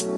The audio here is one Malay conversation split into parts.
Assalamualaikum.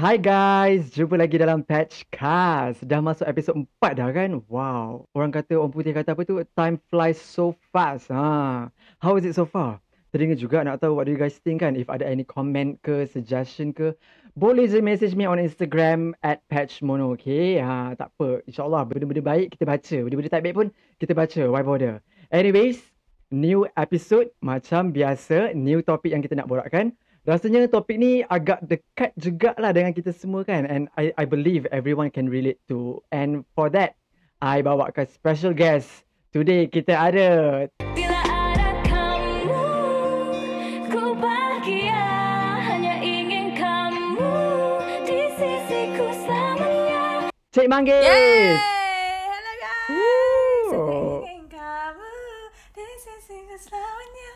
Hi guys. Jumpa lagi dalam Patchcast. Dah masuk episod 4 dah kan? Wow. Orang kata, orang putih kata apa tu? Time flies so fast. Ha. How is it so far? Teringin juga nak tahu what do you guys think kan? If ada any comment ke, suggestion ke, boleh je message me on Instagram at patchmono, okay? Ha, tak apa. InsyaAllah benda-benda baik kita baca. Benda-benda tak baik pun kita baca. Why bother? Anyways, new episode macam biasa. New topic yang kita nak borakkan. Rasanya topik ni agak dekat jugalah dengan kita semua kan and I I believe everyone can relate to and for that I bawakan special guest. Today kita ada Bila Cik Manggis. Yay! Hello guys. Woo. Sisiku selamanya.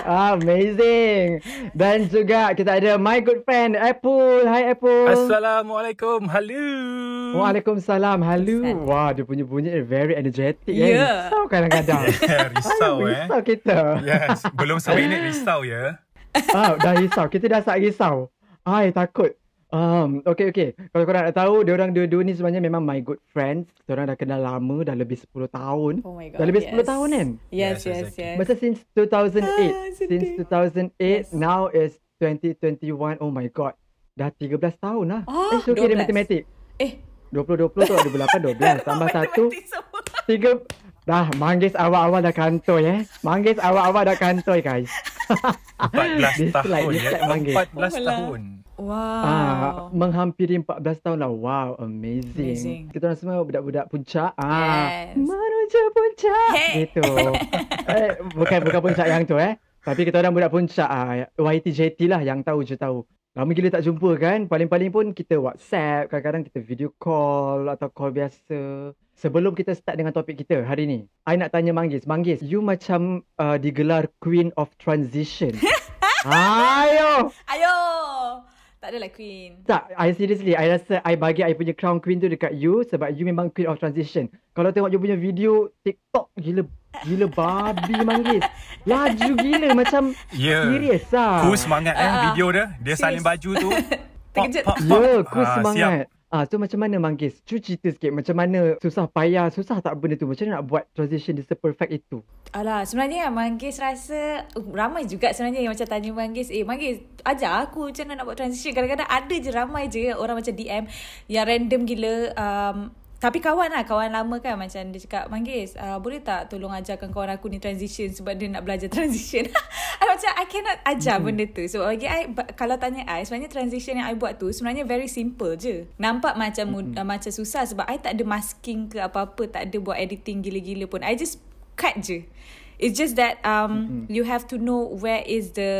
Ah, amazing. Dan juga kita ada my good friend Apple. Hi Apple. Assalamualaikum. Halo. Waalaikumsalam. Hello. Wah, dia punya bunyi very energetic kan. Ya. Risau kadang-kadang. risau Ay, eh. Risau kita. Yes, belum seminit risau ya. Ah, dah risau. Kita dah start risau. Ai, takut. Um, okay, okay. Kalau korang nak tahu, dia orang dua-dua ni sebenarnya memang my good friends. Kita orang dah kenal lama, dah lebih 10 tahun. Oh my god. Dah lebih yes. 10 tahun kan? Yes, Yes, yes, yes. Masa since 2008. Ah, since sedih. 2008, Yes. now is 2021. Oh my god. Dah 13 tahun lah. Ah, eh, so okay dia 12. matematik. Eh, 2020 tu 2008, 12. Tambah satu, matematik semua. tiga. Dah, manggis awal-awal dah kantoi eh. Manggis awal-awal dah kantoi guys. 14 Dislike, tahun dislike ya. manggil. 14 Alah. tahun. Wow. Ah, menghampiri 14 tahun lah. Wow, amazing. Amazing. Kita orang semua budak-budak puncak. Ah, Yes. menuju puncak. Hey. Gitu. eh, bukan bukan puncak yang tu eh. Tapi kita orang budak puncak ah, YTJT lah yang tahu je tahu. Lama gila tak jumpa kan. Paling-paling pun kita WhatsApp, kadang-kadang kita video call atau call biasa. Sebelum kita start dengan topik kita hari ni, I nak tanya Manggis. Manggis, you macam uh, digelar Queen of Transition. Ayo! Ayo. Tak adalah queen. Tak, I seriously, I rasa I bagi I punya crown queen tu dekat you sebab you memang queen of transition. Kalau tengok you punya video TikTok, gila gila babi manggis. Laju gila macam Ya. serious lah. Ku semangat eh ah. video dia. Dia salin Serious. baju tu. Terkejut. Ya, ku Ah, semangat. Ah, tu macam mana manggis? Cu cerita sikit macam mana susah payah, susah tak benda tu? Macam mana nak buat transition dia seperfect itu? Alah, sebenarnya Manggis rasa uh, ramai juga sebenarnya yang macam tanya Manggis, eh Manggis, ajar aku macam mana nak buat transition. Kadang-kadang ada je ramai je orang macam DM yang random gila. Um, tapi kawan lah, kawan lama kan macam dia cakap, Manggis, uh, boleh tak tolong ajarkan kawan aku ni transition sebab dia nak belajar transition. I macam, I cannot ajar mm-hmm. benda tu. So bagi I, kalau tanya I, sebenarnya transition yang I buat tu sebenarnya very simple je. Nampak macam mm-hmm. uh, macam susah sebab I tak ada masking ke apa-apa, tak ada buat editing gila-gila pun. I just cut je. It's just that um mm-hmm. you have to know where is the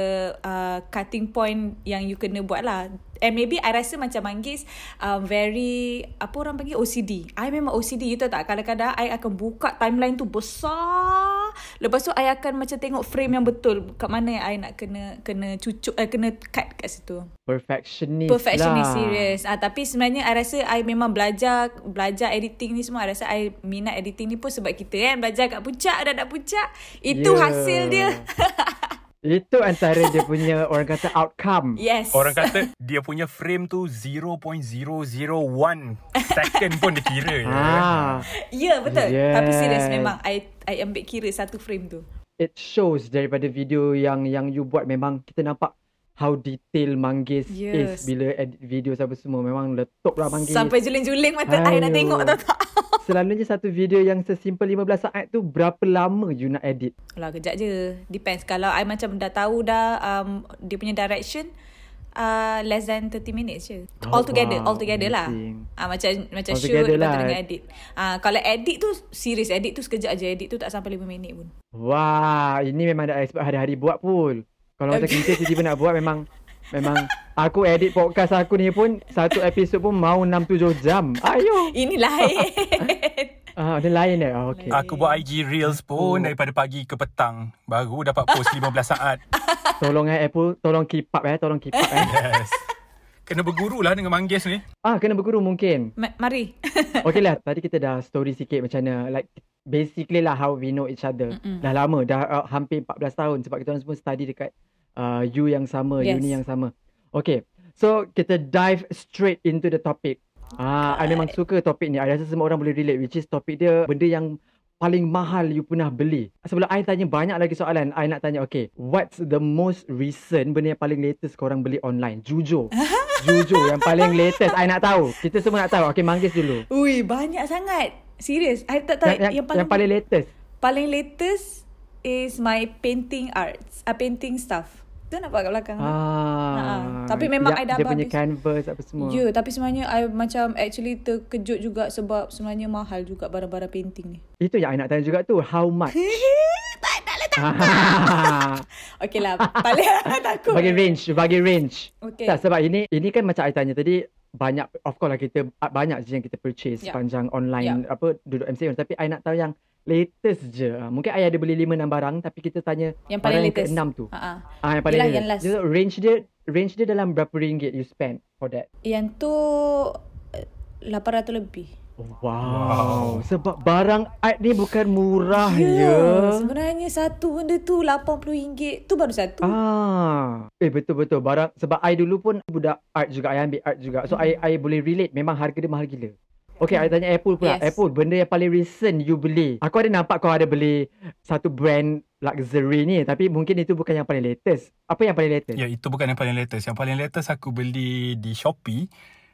uh, cutting point yang you kena buat lah. And maybe I rasa macam Manggis um, very apa orang panggil OCD. I memang OCD you tahu tak kadang-kadang I akan buka timeline tu besar. Lepas tu I akan macam tengok frame yang betul kat mana yang I nak kena kena cucuk eh, kena cut kat situ. Perfectionist Perfectionist lah. serious. Ah tapi sebenarnya I rasa I memang belajar belajar editing ni semua. I rasa I minat editing ni pun sebab kita kan belajar kat puncak dan dak puncak. Itu Yeah. hasil dia. Itu antara dia punya orang kata outcome. yes. Orang kata dia punya frame tu 0.001 second pun dia kira ya. Ah, Ya yeah, betul. Yes. Tapi serius memang I I ambil kira satu frame tu. it shows daripada video yang yang you buat memang kita nampak how detail Manggis is Yes. bila edit video apa semua memang letup lah Manggis. Sampai juling-juling mata I nak Ayo. tengok tahu tak. Selalunya satu video yang sesimpel 15 saat tu berapa lama you nak edit? Lah kejap je. Depends. Kalau I macam dah tahu dah um, dia punya direction uh, less than 30 minutes je. Oh, all together, wow. all together lah. Ah macam macam All shoot tu lah. dengan edit. Ah kalau edit tu serius edit tu sekejap je. Edit tu tak sampai 5 minit pun. Wah, ini memang dah expert hari-hari buat pun. Kalau macam kita tiba-tiba nak buat memang memang aku edit podcast aku ni pun satu episod pun mau 6-7 jam. Ayo. Ini lain. Ah, ada lain eh. Oh, okay. Aku buat IG Reels pun daripada pagi ke petang. Baru dapat post 15 saat. Tolong eh Apple, tolong keep up eh, tolong keep up eh. Yes. Kena berguru lah dengan Manggis ni. Ah, kena berguru mungkin. Ma- mari. Okay lah, tadi kita dah story sikit macam mana. Like, basically lah how we know each other. Mm-mm. Dah lama, dah uh, hampir 14 tahun sebab kita orang semua study dekat uh, U yang sama, Yes. uni yang sama. Okay, so kita dive straight into the topic. Ah, I memang suka topik ni. I rasa semua orang boleh relate which is topik dia benda yang paling mahal you pernah beli. Sebelum I tanya banyak lagi soalan, I nak tanya okay, what's the most recent benda yang paling latest korang beli online? Jujur. Jujur yang paling latest I nak tahu. Kita semua nak tahu. Okay, Manggis dulu. Ui, banyak sangat. Serius. I tak tahu Yang, yang, yang, paling, yang paling latest. paling latest is my painting arts. Uh, painting stuff. Tu nampak kat belakang. Ah, Ha, tapi memang I dah Dia punya habis. canvas apa semua. Ya, tapi sebenarnya I macam actually terkejut juga sebab sebenarnya mahal juga barang-barang painting ni. Itu yang I nak tanya juga tu. How much? tak nak lah tak. Ah, lah, paling takut. bagi range. Bagi range. Okay. Tak, sebab ini ini kan macam I tanya tadi. Banyak, of course lah kita, banyak je yang kita purchase Ya. sepanjang online, apa, duduk MCO. Tapi I nak tahu yang latest je. Ah, Mungkin I ada beli 5-6 barang, tapi kita tanya Yang paling yang latest. ke-6 tu. Ha Ah, yang paling Yelah, latest. yang last. So, range dia, range dia dalam berapa ringgit you spend for that? Yang tu eh, 800 lebih. Wow. wow. Sebab barang art ni bukan murah ya. Ya, sebenarnya satu benda tu RM80. Tu baru satu. Ah. Eh betul-betul barang sebab I dulu pun budak art juga I ambil art juga. So I I boleh relate memang harga dia mahal gila. Okay, I tanya Apple pula. Yes. Apple, benda yang paling recent you beli. Aku ada nampak kau ada beli satu brand luxury ni. Tapi mungkin itu bukan yang paling latest. Apa yang paling latest? Ya, itu bukan yang paling latest. Yang paling latest aku beli di Shopee.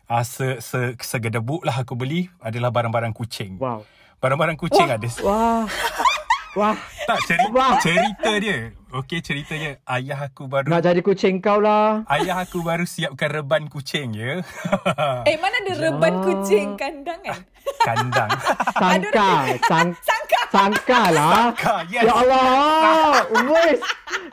Uh, se, se, segedebuk lah aku beli adalah barang-barang kucing. Wow. Barang-barang kucing ada. Wah. Wah. Tak, cerita, Wah. cerita dia. Okey, cerita dia. Ayah aku baru... Nak jadi kucing kau lah. Ayah aku baru siapkan reban kucing ya. Eh, mana ada reban kucing kandang kan? Kandang. Sangka. Sang, Sangka. sangka lah. Sangka, yes. Ya Allah. Wes.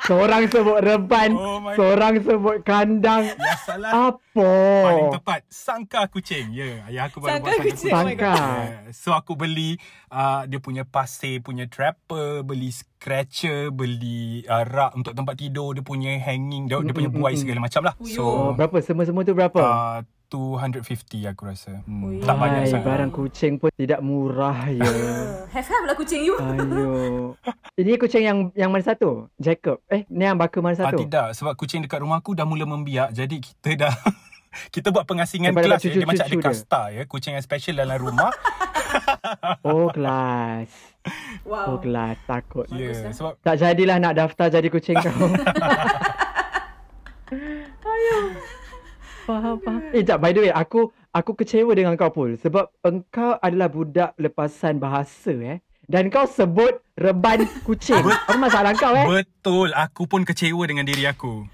Seorang sebut reban. Oh my- seorang sebut kandang. Ya salah. Apa? Paling tepat. Sangka kucing. Ya, ayah aku baru Sangka buat sangka kucing. Oh my Sangka. Yeah. So aku beli uh, dia punya pasir punya trapper, beli scratcher, beli uh, rak untuk tempat tidur, dia punya hanging, dia, dia punya Mm, mm, buai mm, segala macam lah. Oh, So berapa? Semua-semua tu berapa? uh, 250 aku rasa. Hmm, Ui. tak banyak Hai, sangat. barang kucing pun tidak murah ya. Have-have lah kucing you. Ayo. Ini kucing yang yang mana satu? Jacob. Eh, ni yang baka mana Ah, satu? tidak, sebab kucing dekat rumah aku dah mula membiak. Jadi kita dah kita buat pengasingan Daripada kelas ya. Dia cucu-cucu macam ada dia. kasta ya. Kucing yang special dalam rumah. Oh, kelas. Oh, Wow. kelas. Takut. ya, yeah, sebab Tak jadilah nak daftar jadi kucing kau. Ayo. Faham, faham. Eh, jap, by the way, aku aku kecewa dengan kau, Pul. Sebab engkau adalah budak lepasan bahasa, eh. Dan kau sebut reban kucing. Apa masalah kau, eh? betul aku pun kecewa dengan diri aku.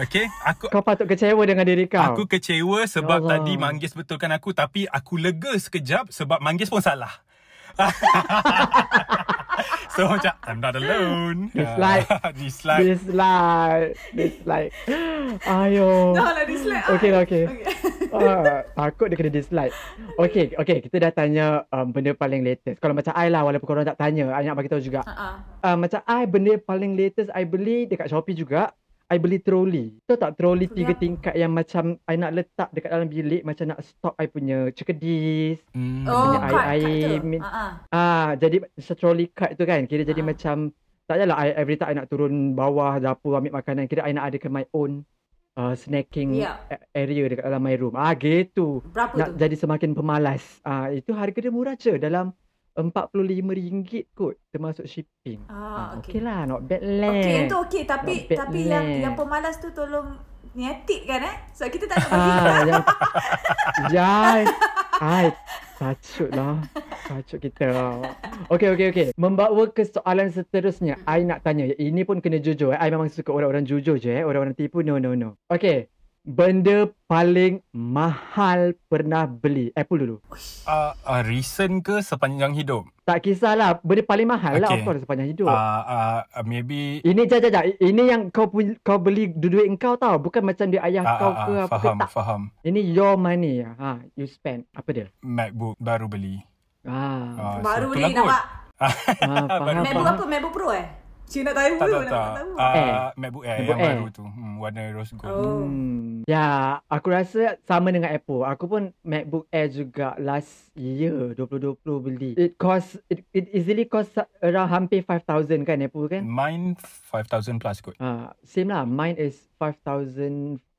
Okay, aku Kau patut kecewa dengan diri kau. Aku kecewa sebab Allah. tadi Manggis betulkan aku tapi aku lega sekejap sebab Manggis pun salah. so macam I'm not alone. Dislike. Dislike. Dislike. Dislike. Ayo. Dah lah dislike. Okay lah, okay. Ah, takut dia kena dislike. Okay, okay. Kita dah tanya um, benda paling latest. Kalau macam I lah, walaupun korang tak tanya, I nak bagi tahu juga. Ha-ha. Uh, macam I, benda paling latest I beli dekat Shopee juga. I beli troli. Tahu tak troli Troli tiga apa? tingkat yang macam I nak letak dekat dalam bilik macam nak stop I punya cekedis. Hmm. Oh, punya kad, kad air- tu. min- Ha-ha. Ah, jadi trolley cart tu kan. Kira jadi Ah. macam tak adalah I, every time I nak turun bawah dapur ambil makanan. Kira I nak adakan my own uh, snacking a- area dekat dalam my room. Ah, gitu. Berapa nak tu? jadi semakin pemalas. Ah, itu harga dia murah je dalam RM45 kot termasuk shipping. Ah, Ah, okay. okay lah, not bad lah. Okey, itu okey tapi tapi yang leh. yang pemalas tu tolong niatik kan eh? Sebab kita tak nak bagi. Ah, yang Jai. Ai, tacut lah. Tacut kita. Okey, okey, okey. Membawa ke soalan seterusnya. I nak tanya. Ini pun kena jujur. Eh. I memang suka orang-orang jujur je. Eh. Orang-orang tipu. No, no, no. Okey. Benda paling mahal pernah beli. Apple dulu. Uh, uh, recent ke sepanjang hidup? Tak kisahlah. Benda paling mahal lah. Okey. Of course, sepanjang hidup. Uh, uh, uh, maybe Ini jap jap jap. Ini yang kau pu- kau beli duit engkau tau. Bukan macam duit ayah uh, kau uh, ke uh, apa faham, ke tak. faham. Ini your money. Ha, you spend. Apa dia? MacBook baru beli. Ah. Uh, Baru so, beli nampak. ah faham, MacBook faham. apa? MacBook Pro eh? Cik nak tahu Tak tu, tak nak tak. tahu. Uh. MacBook Air MacBook yang Air. baru tu. Hmm, warna rose gold. Oh. Hmm. Ya, aku rasa sama dengan Apple. Aku pun MacBook Air juga last year 2020 beli. It cost it, it easily cost around hampir 5000 kan Apple kan? Mine 5,000 plus kot. Ah, same lah. Mine is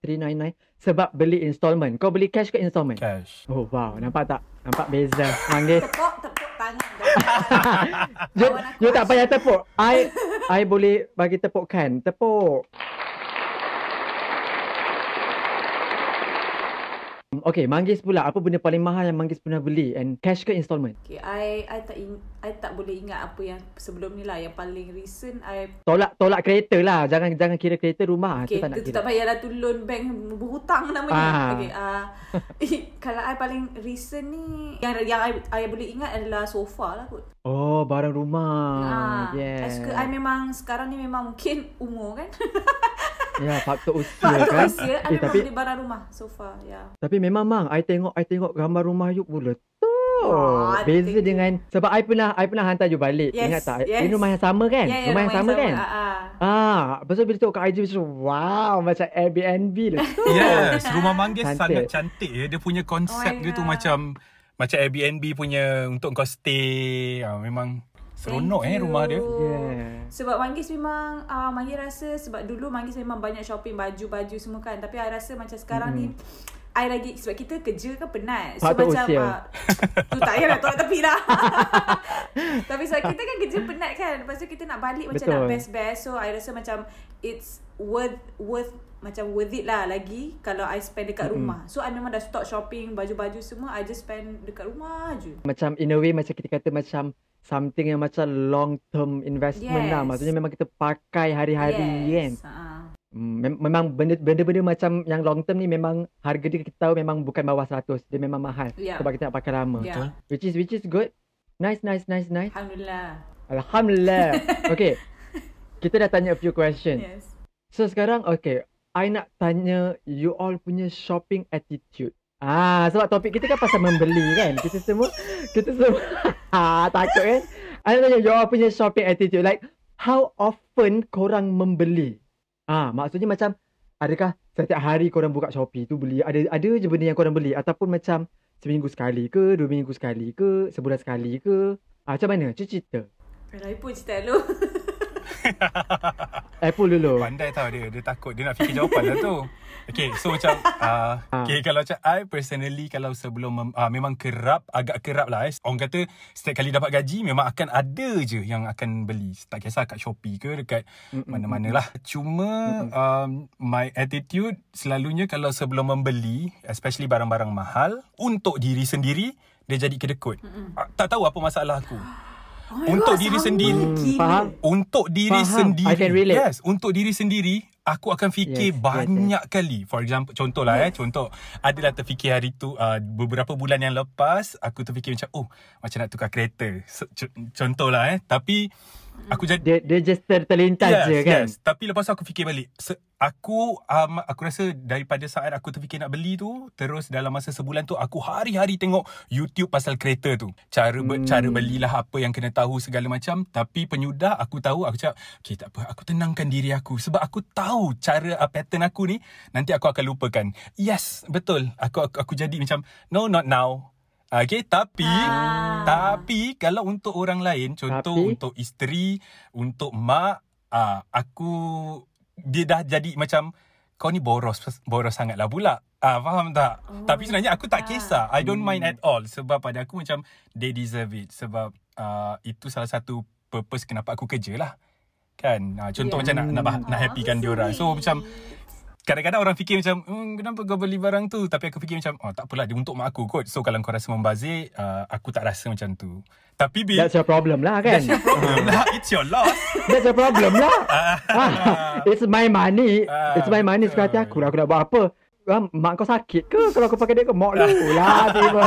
5399 sebab beli installment. Kau beli cash ke installment? Cash. Oh wow, nampak tak? Nampak beza. Manggis. Tepuk, tepuk tangan. You, you tak payah tepuk. I I boleh bagi tepukan. Tepuk. Okay, Manggis pula. Apa benda paling mahal yang Manggis pernah beli? And cash ke installment? Okay, I, I tak ing, I tak boleh ingat apa yang sebelum ni lah. Yang paling recent, I Tolak tolak kereta lah. Jangan jangan kira kereta rumah. Okay, Itu tak nak tu, tu kira. tak payahlah tu loan bank berhutang namanya. Ah. Okay, uh, kalau I paling recent ni yang yang I, I boleh ingat adalah sofa lah kot. Oh, barang rumah. Ah, yeah. I suka I memang sekarang ni memang mungkin umur kan. Ya, faktor usia Faktor kan. usia, I eh, memang tapi beli barang rumah, sofa, ya. Yeah. tapi memang mang, I tengok I tengok gambar rumah you pula. Oh, beza thank you. dengan sebab I pernah I pernah hantar you balik. Yes, Ingat tak? yes. Ini rumah yang sama kan? Ya, ya, rumah yang sama, kan? Ah, ah. Ah, lepas tu bila tengok kat IG macam wow, macam Airbnb lah. Yes, rumah manggis Cantik. sangat cantik ya. Dia punya konsep Oh dia tu macam macam Airbnb punya untuk kau stay. Ah, memang seronok eh rumah dia. Yeah. Sebab Manggis memang uh, Manggis rasa sebab dulu Manggis memang banyak shopping baju-baju semua kan. Tapi I rasa macam sekarang mm-hmm. ni I lagi sebab kita kerja kan penat. So Faktor macam usia. ah, tu tak payah nak tolak tepi dah. Tapi sebab kita kan kerja penat kan. Lepas tu kita nak balik macam nak best-best. So I rasa macam it's worth worth macam worth it lah lagi kalau I spend dekat Mm-mm. rumah. So I memang dah stop shopping baju-baju semua. I just spend dekat rumah je. Macam in a way macam kita kata macam something yang macam long term investment lah. Yes. Maksudnya memang kita pakai hari-hari kan. yes. Uh-huh. Hmm, mem- memang benda benda-benda macam yang long term ni memang harga dia kita tahu memang bukan bawah 100. Dia memang mahal Ya. sebab kita nak pakai lama. Ya. Betul. Which is which is good. Nice nice nice nice. Alhamdulillah. Alhamdulillah. okay. Kita dah tanya a few questions. Yes. So sekarang okay, I nak tanya you all punya shopping attitude. Ah, sebab topik kita kan pasal membeli kan. Kita semua kita semua ah, takut kan. I nak tanya you all punya shopping attitude like how often korang membeli? Ah, maksudnya macam adakah setiap hari korang buka Shopee tu beli ada ada je benda yang korang beli ataupun macam seminggu sekali ke, dua minggu sekali ke, sebulan sekali ke? Ah, macam mana? Cerita. Rai pun cerita dulu. Apple dulu. Pandai tau dia. Dia takut. Dia nak fikir jawapan lah tu. Okay, so macam... Uh, okay, kalau macam I personally, kalau sebelum... Mem, uh, memang kerap, agak kerap lah eh. Orang kata, setiap kali dapat gaji, memang akan ada je yang akan beli. Tak kisah kat Shopee ke, dekat Mm-mm. mana-mana lah. Cuma, um, my attitude selalunya kalau sebelum membeli, especially barang-barang mahal, untuk diri sendiri, dia jadi kedekut. Uh, tak tahu apa masalah aku. Oh Untuk diri sama sendiri. gila. Faham? Untuk diri Faham. sendiri. I can relate. Yes, untuk diri sendiri, aku akan fikir Yes, yes, banyak kali. For example, contoh lah eh, contoh. Adalah terfikir hari tu, uh, beberapa bulan yang lepas, aku terfikir macam, oh, macam nak tukar kereta. So, co- contoh lah eh. Tapi, aku jadi... Dia dia just ter, terlintas yes, je kan. Yes. Tapi lepas tu aku fikir balik. Se- aku um, aku rasa daripada saat aku terfikir nak beli tu, terus dalam masa sebulan tu aku hari-hari tengok YouTube pasal kereta tu. Cara hmm. Hmm. cara belilah apa yang kena tahu segala macam. Tapi penyudah aku tahu aku cakap, okay tak apa, aku tenangkan diri aku sebab aku tahu cara uh, pattern aku ni nanti aku akan lupakan. Yes, betul. Aku aku, aku jadi macam no not now. Okay, tapi Ah. tapi kalau untuk orang lain, contoh Tapi? untuk isteri, untuk mak, ah aku dia dah jadi macam kau ni boros boros sangat lah pula. Ah faham tak? Oh Tapi sebenarnya aku tak my kisah. I don't mind Hmm. at all sebab pada aku macam they deserve it sebab uh, itu salah satu purpose kenapa aku kerja lah. Kan? Ah, contoh Yeah. macam nak nak, nak Oh, happykan dia orang. So macam kadang-kadang orang fikir macam hmm, kenapa kau beli barang tu tapi aku fikir macam oh tak apalah dia untuk mak aku kot so kalau kau rasa membazir uh, aku tak rasa macam tu tapi Bil That's your problem lah kan. that's your problem lah it's your loss That's your problem lah. Ah, It's my money. Ah, It's my money suka hati aku lah. Aku nak buat apa? Ah, mak kau sakit ke kalau aku pakai dia ke? Mak lu lah tiba.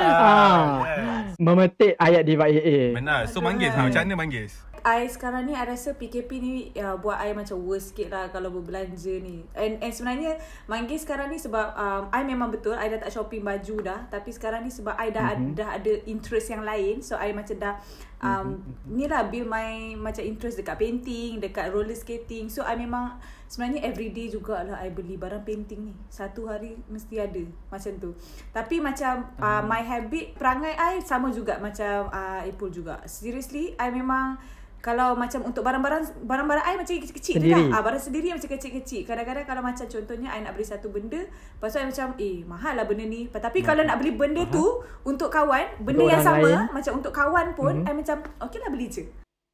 ah, yes. memetik ayat Diva AA. benar so manggis ha, macam mana manggis I sekarang ni I rasa PKP ni uh, buat I macam worst sikit lah kalau berbelanja ni. And, and sebenarnya Manggis sekarang ni sebab um, I memang betul I dah tak shopping baju dah. Tapi sekarang ni sebab I dah, mm-hmm. dah ada interest yang lain. So I macam dah um, mm-hmm. ni lah build my macam interest dekat painting, dekat roller skating. So I memang sebenarnya everyday jugalah I beli barang painting ni. Satu hari mesti ada macam tu. Tapi macam uh, my habit perangai I sama juga macam uh, Apple juga. Seriously I memang kalau macam untuk barang-barang barang-barang I macam kecil-kecil je Sendiri. lah. Ah, barang sendiri macam kecil-kecil. Kadang-kadang kalau macam contohnya I nak beli satu benda, lepas tu I macam eh mahal lah benda ni. Tapi kalau nak beli benda tu untuk kawan, benda Untuk yang sama lain. macam untuk kawan pun Mhm. I macam okey lah beli je.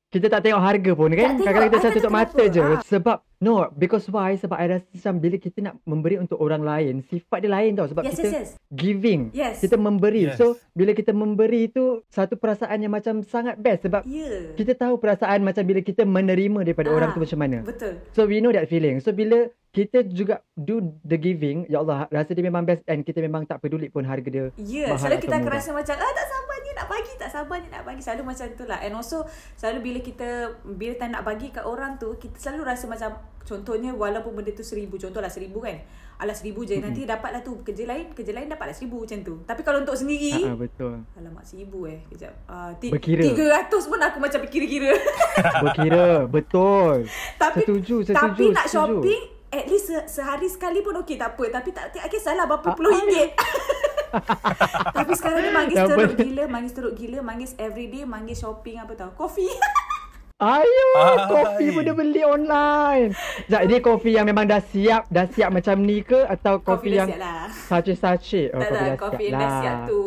Kita tak tengok harga pun kan. Kadang-kadang kita tak tutup mata je. Ah. Sebab, no, because why? Sebab I rasa macam bila kita nak memberi untuk orang lain, sifat dia lain tau. Sebab Yes, kita yes, yes. giving. Yes. Kita memberi. Yes. So, bila kita memberi tu, satu perasaan yang macam sangat best. Sebab. Yeah. kita tahu perasaan macam bila kita menerima daripada orang Ah, tu macam mana. Betul. So we know that feeling. So bila kita juga do the giving, ya Allah, rasa dia memang best and kita memang tak peduli pun harga dia. Ya, yeah, mahal selalu atau kita akan rasa macam ah tak sabarnya nak bagi, tak sabarnya nak bagi. Selalu macam tu lah. And also selalu bila kita bila time nak bagi kat orang tu, kita selalu rasa macam contohnya walaupun benda tu seribu, contohlah seribu kan. Alah seribu je, nanti dapatlah tu kerja lain, kerja lain dapatlah seribu macam tu. Tapi kalau untuk sendiri, Ah, betul. alamak seribu eh. Kejap. Uh, Berkira. Tiga ratus pun aku macam kira-kira. Berkira, betul. tapi, setuju, setuju. Tapi nak setuju. shopping, at least se- sehari sekali pun okey tak apa. Tapi tak, tak kisahlah berapa Ah, puluh ah. ringgit. Tapi sekarang ni manggis teruk gila, manggis teruk gila, manggis everyday, manggis shopping apa tau. Coffee. Ayo, Ai. kopi pun dia beli online. Sekejap, ini kopi yang memang dah siap, dah siap macam ni ke? Atau kopi, yang lah. sachet-sachet? Oh, tak kopi tak, dah coffee siap yang dah siap lah. tu.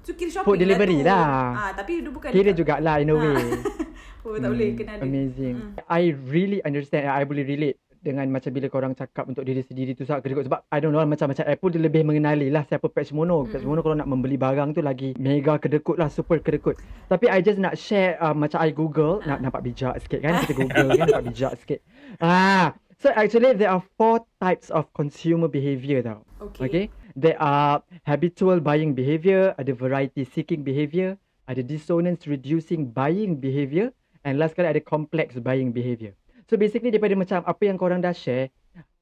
Tu kira shopping Food delivery lah. tu. lah. Ah, tapi dia bukan Kira dekat- jugalah in a Ah. way. oh, tak boleh kena ada. Amazing. Mm. I really understand. I boleh relate dengan macam bila korang cakap untuk diri sendiri tu sangat. Sebab I don't know lah, macam macam Apple dia lebih mengenali lah siapa Patch Mono. Patch Mono kalau nak membeli barang tu lagi mega kedekut lah, super kedekut. Tapi I just nak share uh, macam I Google, nak nampak bijak sikit kan. Kita Google kan nampak bijak sikit. Ah, so actually there are four types of consumer behavior tau. Okay. Okay. There are habitual buying behavior, ada variety seeking behavior, ada dissonance reducing buying behavior, and last kali ada complex buying behavior. So basically daripada macam apa yang korang dah share,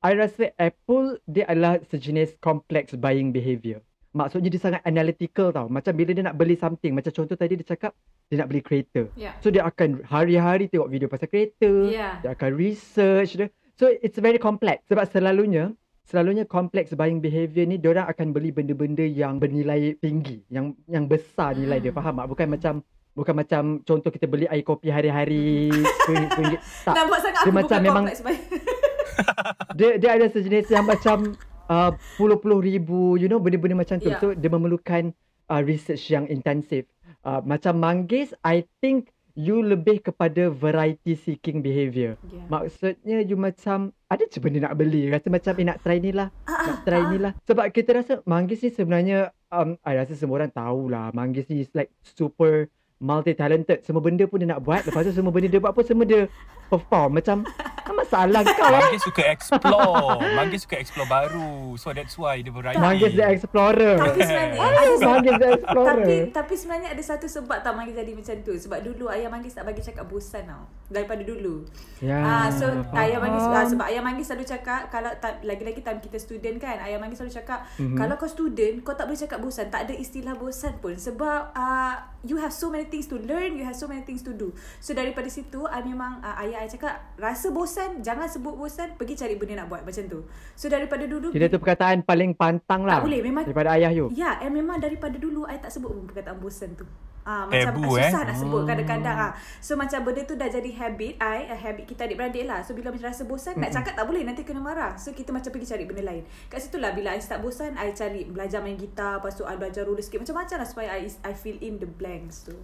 I rasa Apple dia adalah sejenis complex buying behavior. Maksudnya dia sangat analytical tau. Macam bila dia nak beli something, macam contoh tadi dia cakap dia nak beli kereta. Yeah. So dia akan hari-hari tengok video pasal kereta. Yeah. Dia akan research dia. So it's very complex. Sebab selalunya selalunya complex buying behavior ni diorang akan beli benda-benda yang bernilai tinggi, yang yang besar nilai dia. Hmm. Faham tak? Bukan macam bukan macam contoh kita beli air kopi hari-hari RM10. Tak. Nampak sangat Dia macam memang-. Dia dia ada sejenis yang macam uh, puluh-puluh ribu, you know, benda-benda macam tu. Yeah. So dia memerlukan uh, research yang intensif. Uh, macam manggis, I think you lebih kepada variety seeking behavior. Yeah. Maksudnya you macam ada je benda nak beli. Rasa macam eh nak try ni lah. Ah, Nak try ni lah. Sebab kita rasa manggis ni sebenarnya um, I rasa semua orang tahulah. Manggis ni is like super multi talented. Semua benda pun dia nak buat. Lepas tu semua benda dia buat pun semua dia perform. Macam apa masalah kau eh? Manggis suka explore. Manggis suka explore baru. So that's why dia variety. Manggis the explorer. Tapi sebenarnya ada Manggis the explorer. Tapi tapi sebenarnya ada satu sebab tau Manggis jadi macam tu. Sebab dulu ayah Manggis tak bagi cakap bosan tau. Daripada dulu. Ya, Ah so ayah Manggis faham. sebab ayah Manggis selalu cakap kalau ta- lagi-lagi time kita student kan, ayah Manggis selalu cakap Mhm. kalau kau student kau tak boleh cakap bosan. Tak ada istilah bosan pun sebab uh, you have so many things to learn, you have so many things to do. So daripada situ I memang uh, ayah I cakap rasa bosan jangan sebut bosan, pergi cari benda nak buat macam tu. So daripada dulu Kira tu perkataan paling pantang lah. Tak boleh, memang- Daripada ayah you. Ya, and memang daripada dulu I tak sebut pun perkataan bosan tu. Ah, macam Tabu, susah eh? nak sebut kadang-kadang ah. So macam benda tu dah jadi habit I, a habit kita adik-beradik lah. So bila macam rasa bosan nak cakap tak boleh nanti kena marah. So kita macam pergi cari benda lain. Kat situ lah bila I start bosan I cari belajar main gitar, lepas tu I belajar roller skate macam-macam lah supaya I I fill in the blanks tu.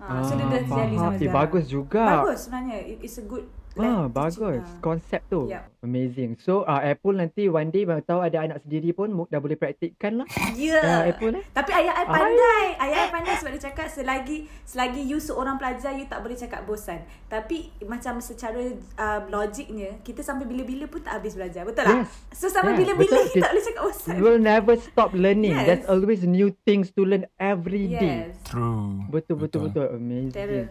Ah, so dia dah jadi faham. sampai Eh, sekarang. bagus juga. Bagus sebenarnya. It, it's a good Ah, like, bagus. teaching, ah. Konsep tu. Yup. Amazing. So, uh, Apple nanti one day baru tahu ada anak sendiri pun dah boleh praktikkan lah. Ya. Ah, Apple eh? Tapi ayah I pandai. Ayah I pandai sebab dia cakap selagi selagi you seorang pelajar you tak boleh cakap bosan. Tapi macam secara uh, logiknya kita sampai bila-bila pun tak habis belajar. Betul tak? Yes. So sampai Yeah, bila-bila betul. kita tak boleh cakap bosan. We'll never stop learning. Yes. There's always new things to learn every day. Yes. True. Betul, betul, betul. Amazing. Terror.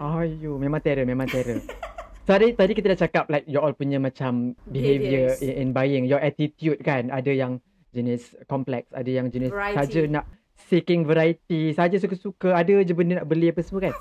Ayo, memang terror, memang terror. Tadi tadi kita dah cakap like you all punya macam behavior in, in buying, your attitude kan. Ada yang jenis kompleks, ada yang jenis Variety. saja nak seeking variety, saja suka-suka, ada je benda nak beli apa semua kan.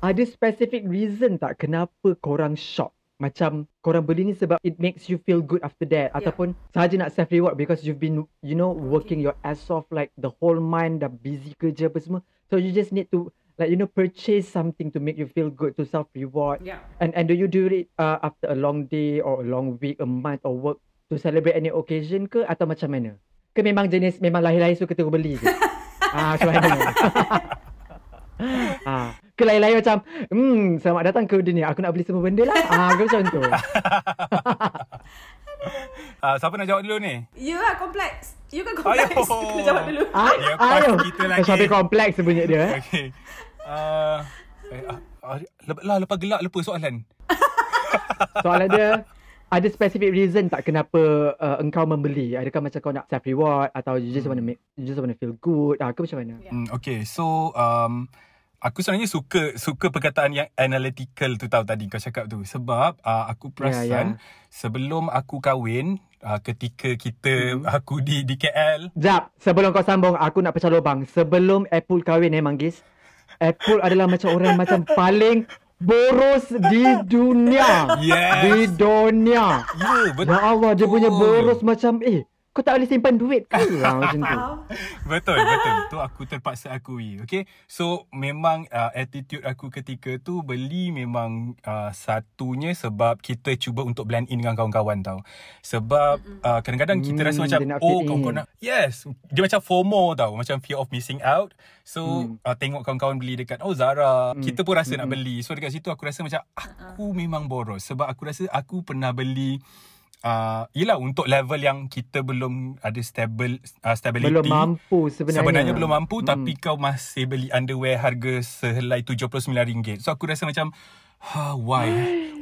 Ada specific reason tak kenapa korang shop? Macam korang beli ni sebab it makes you feel good after that Yeah. ataupun saja nak self reward because you've been you know working your ass off like the whole mind dah busy kerja apa semua. So you just need to like you know purchase something to make you feel good to self reward. Yeah. And and do you do it uh, after a long day or a long week, a month or work to celebrate any occasion ke atau macam mana? Ke memang jenis memang lahir-lahir suka terus beli je? ah, macam mana? ah, ke lahir-lahir macam, hmm, selamat datang ke dunia. Aku nak beli semua benda lah. Ah, ke macam tu. Ah, siapa nak jawab dulu ni? You lah kompleks. You kan kompleks. Kena jawab dulu. Ah, ayo. kita lagi. Sampai kompleks bunyi dia. Eh? Okay. Lep- lah, lepas gelak lupa soalan. Soalan dia, ada specific reason tak kenapa uh, engkau membeli? Adakah macam kau nak self reward atau you just want to make you just want to feel good? Ah, ke macam mana? Yeah. Hmm, okay, so um, aku sebenarnya suka suka perkataan yang analytical tu tahu tadi kau cakap tu. Sebab uh, aku perasan ya. sebelum aku kahwin, uh, ketika kita aku di di KL, Jap, sebelum kau sambung, aku nak pecah lubang. Sebelum Apple kahwin eh, Manggis. Apple adalah macam orang macam paling boros di dunia. Yes. Di dunia. ya betul. Ya Allah, dia punya boros macam, eh, kau tak boleh simpan duit ke? lah, macam tu. Betul, betul. Tu aku terpaksa akui. Okay. So, memang uh, attitude aku ketika tu beli memang uh, satunya sebab kita cuba untuk blend in dengan kawan-kawan tau. Sebab uh, kadang-kadang kita rasa Hmm, macam, dia nak oh kawan-kawan in." nak... Yes. Dia macam FOMO tau. Macam fear of missing out. So, Hmm. uh, tengok kawan-kawan beli dekat, oh Zara. Kita pun rasa nak beli. So, dekat situ aku rasa macam, aku memang boros. Sebab aku rasa aku pernah beli... Uh, yelah untuk level yang kita belum ada stable uh, stability Belum mampu sebenarnya. Sebenarnya belum mampu Hmm. tapi kau masih beli underwear harga sehelai RM79. So aku rasa macam ha, why?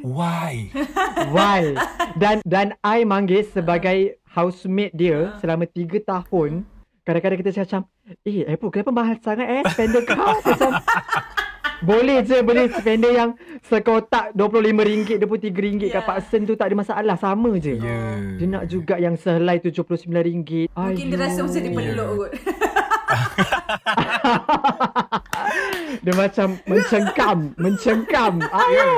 why? Why? Dan dan I Manggis sebagai housemate dia selama 3 tahun, kadang-kadang kita macam, eh Apple kenapa mahal sangat eh spender kau? macam, boleh je beli spender yang sekotak RM25, RM23 kat Ya. Pak Sen tu tak ada masalah. Sama je. Ya. Dia nak juga yang sehelai RM79. Mungkin dia rasa macam dipeluk kot. Dia macam mencengkam. Mencengkam. Ayo.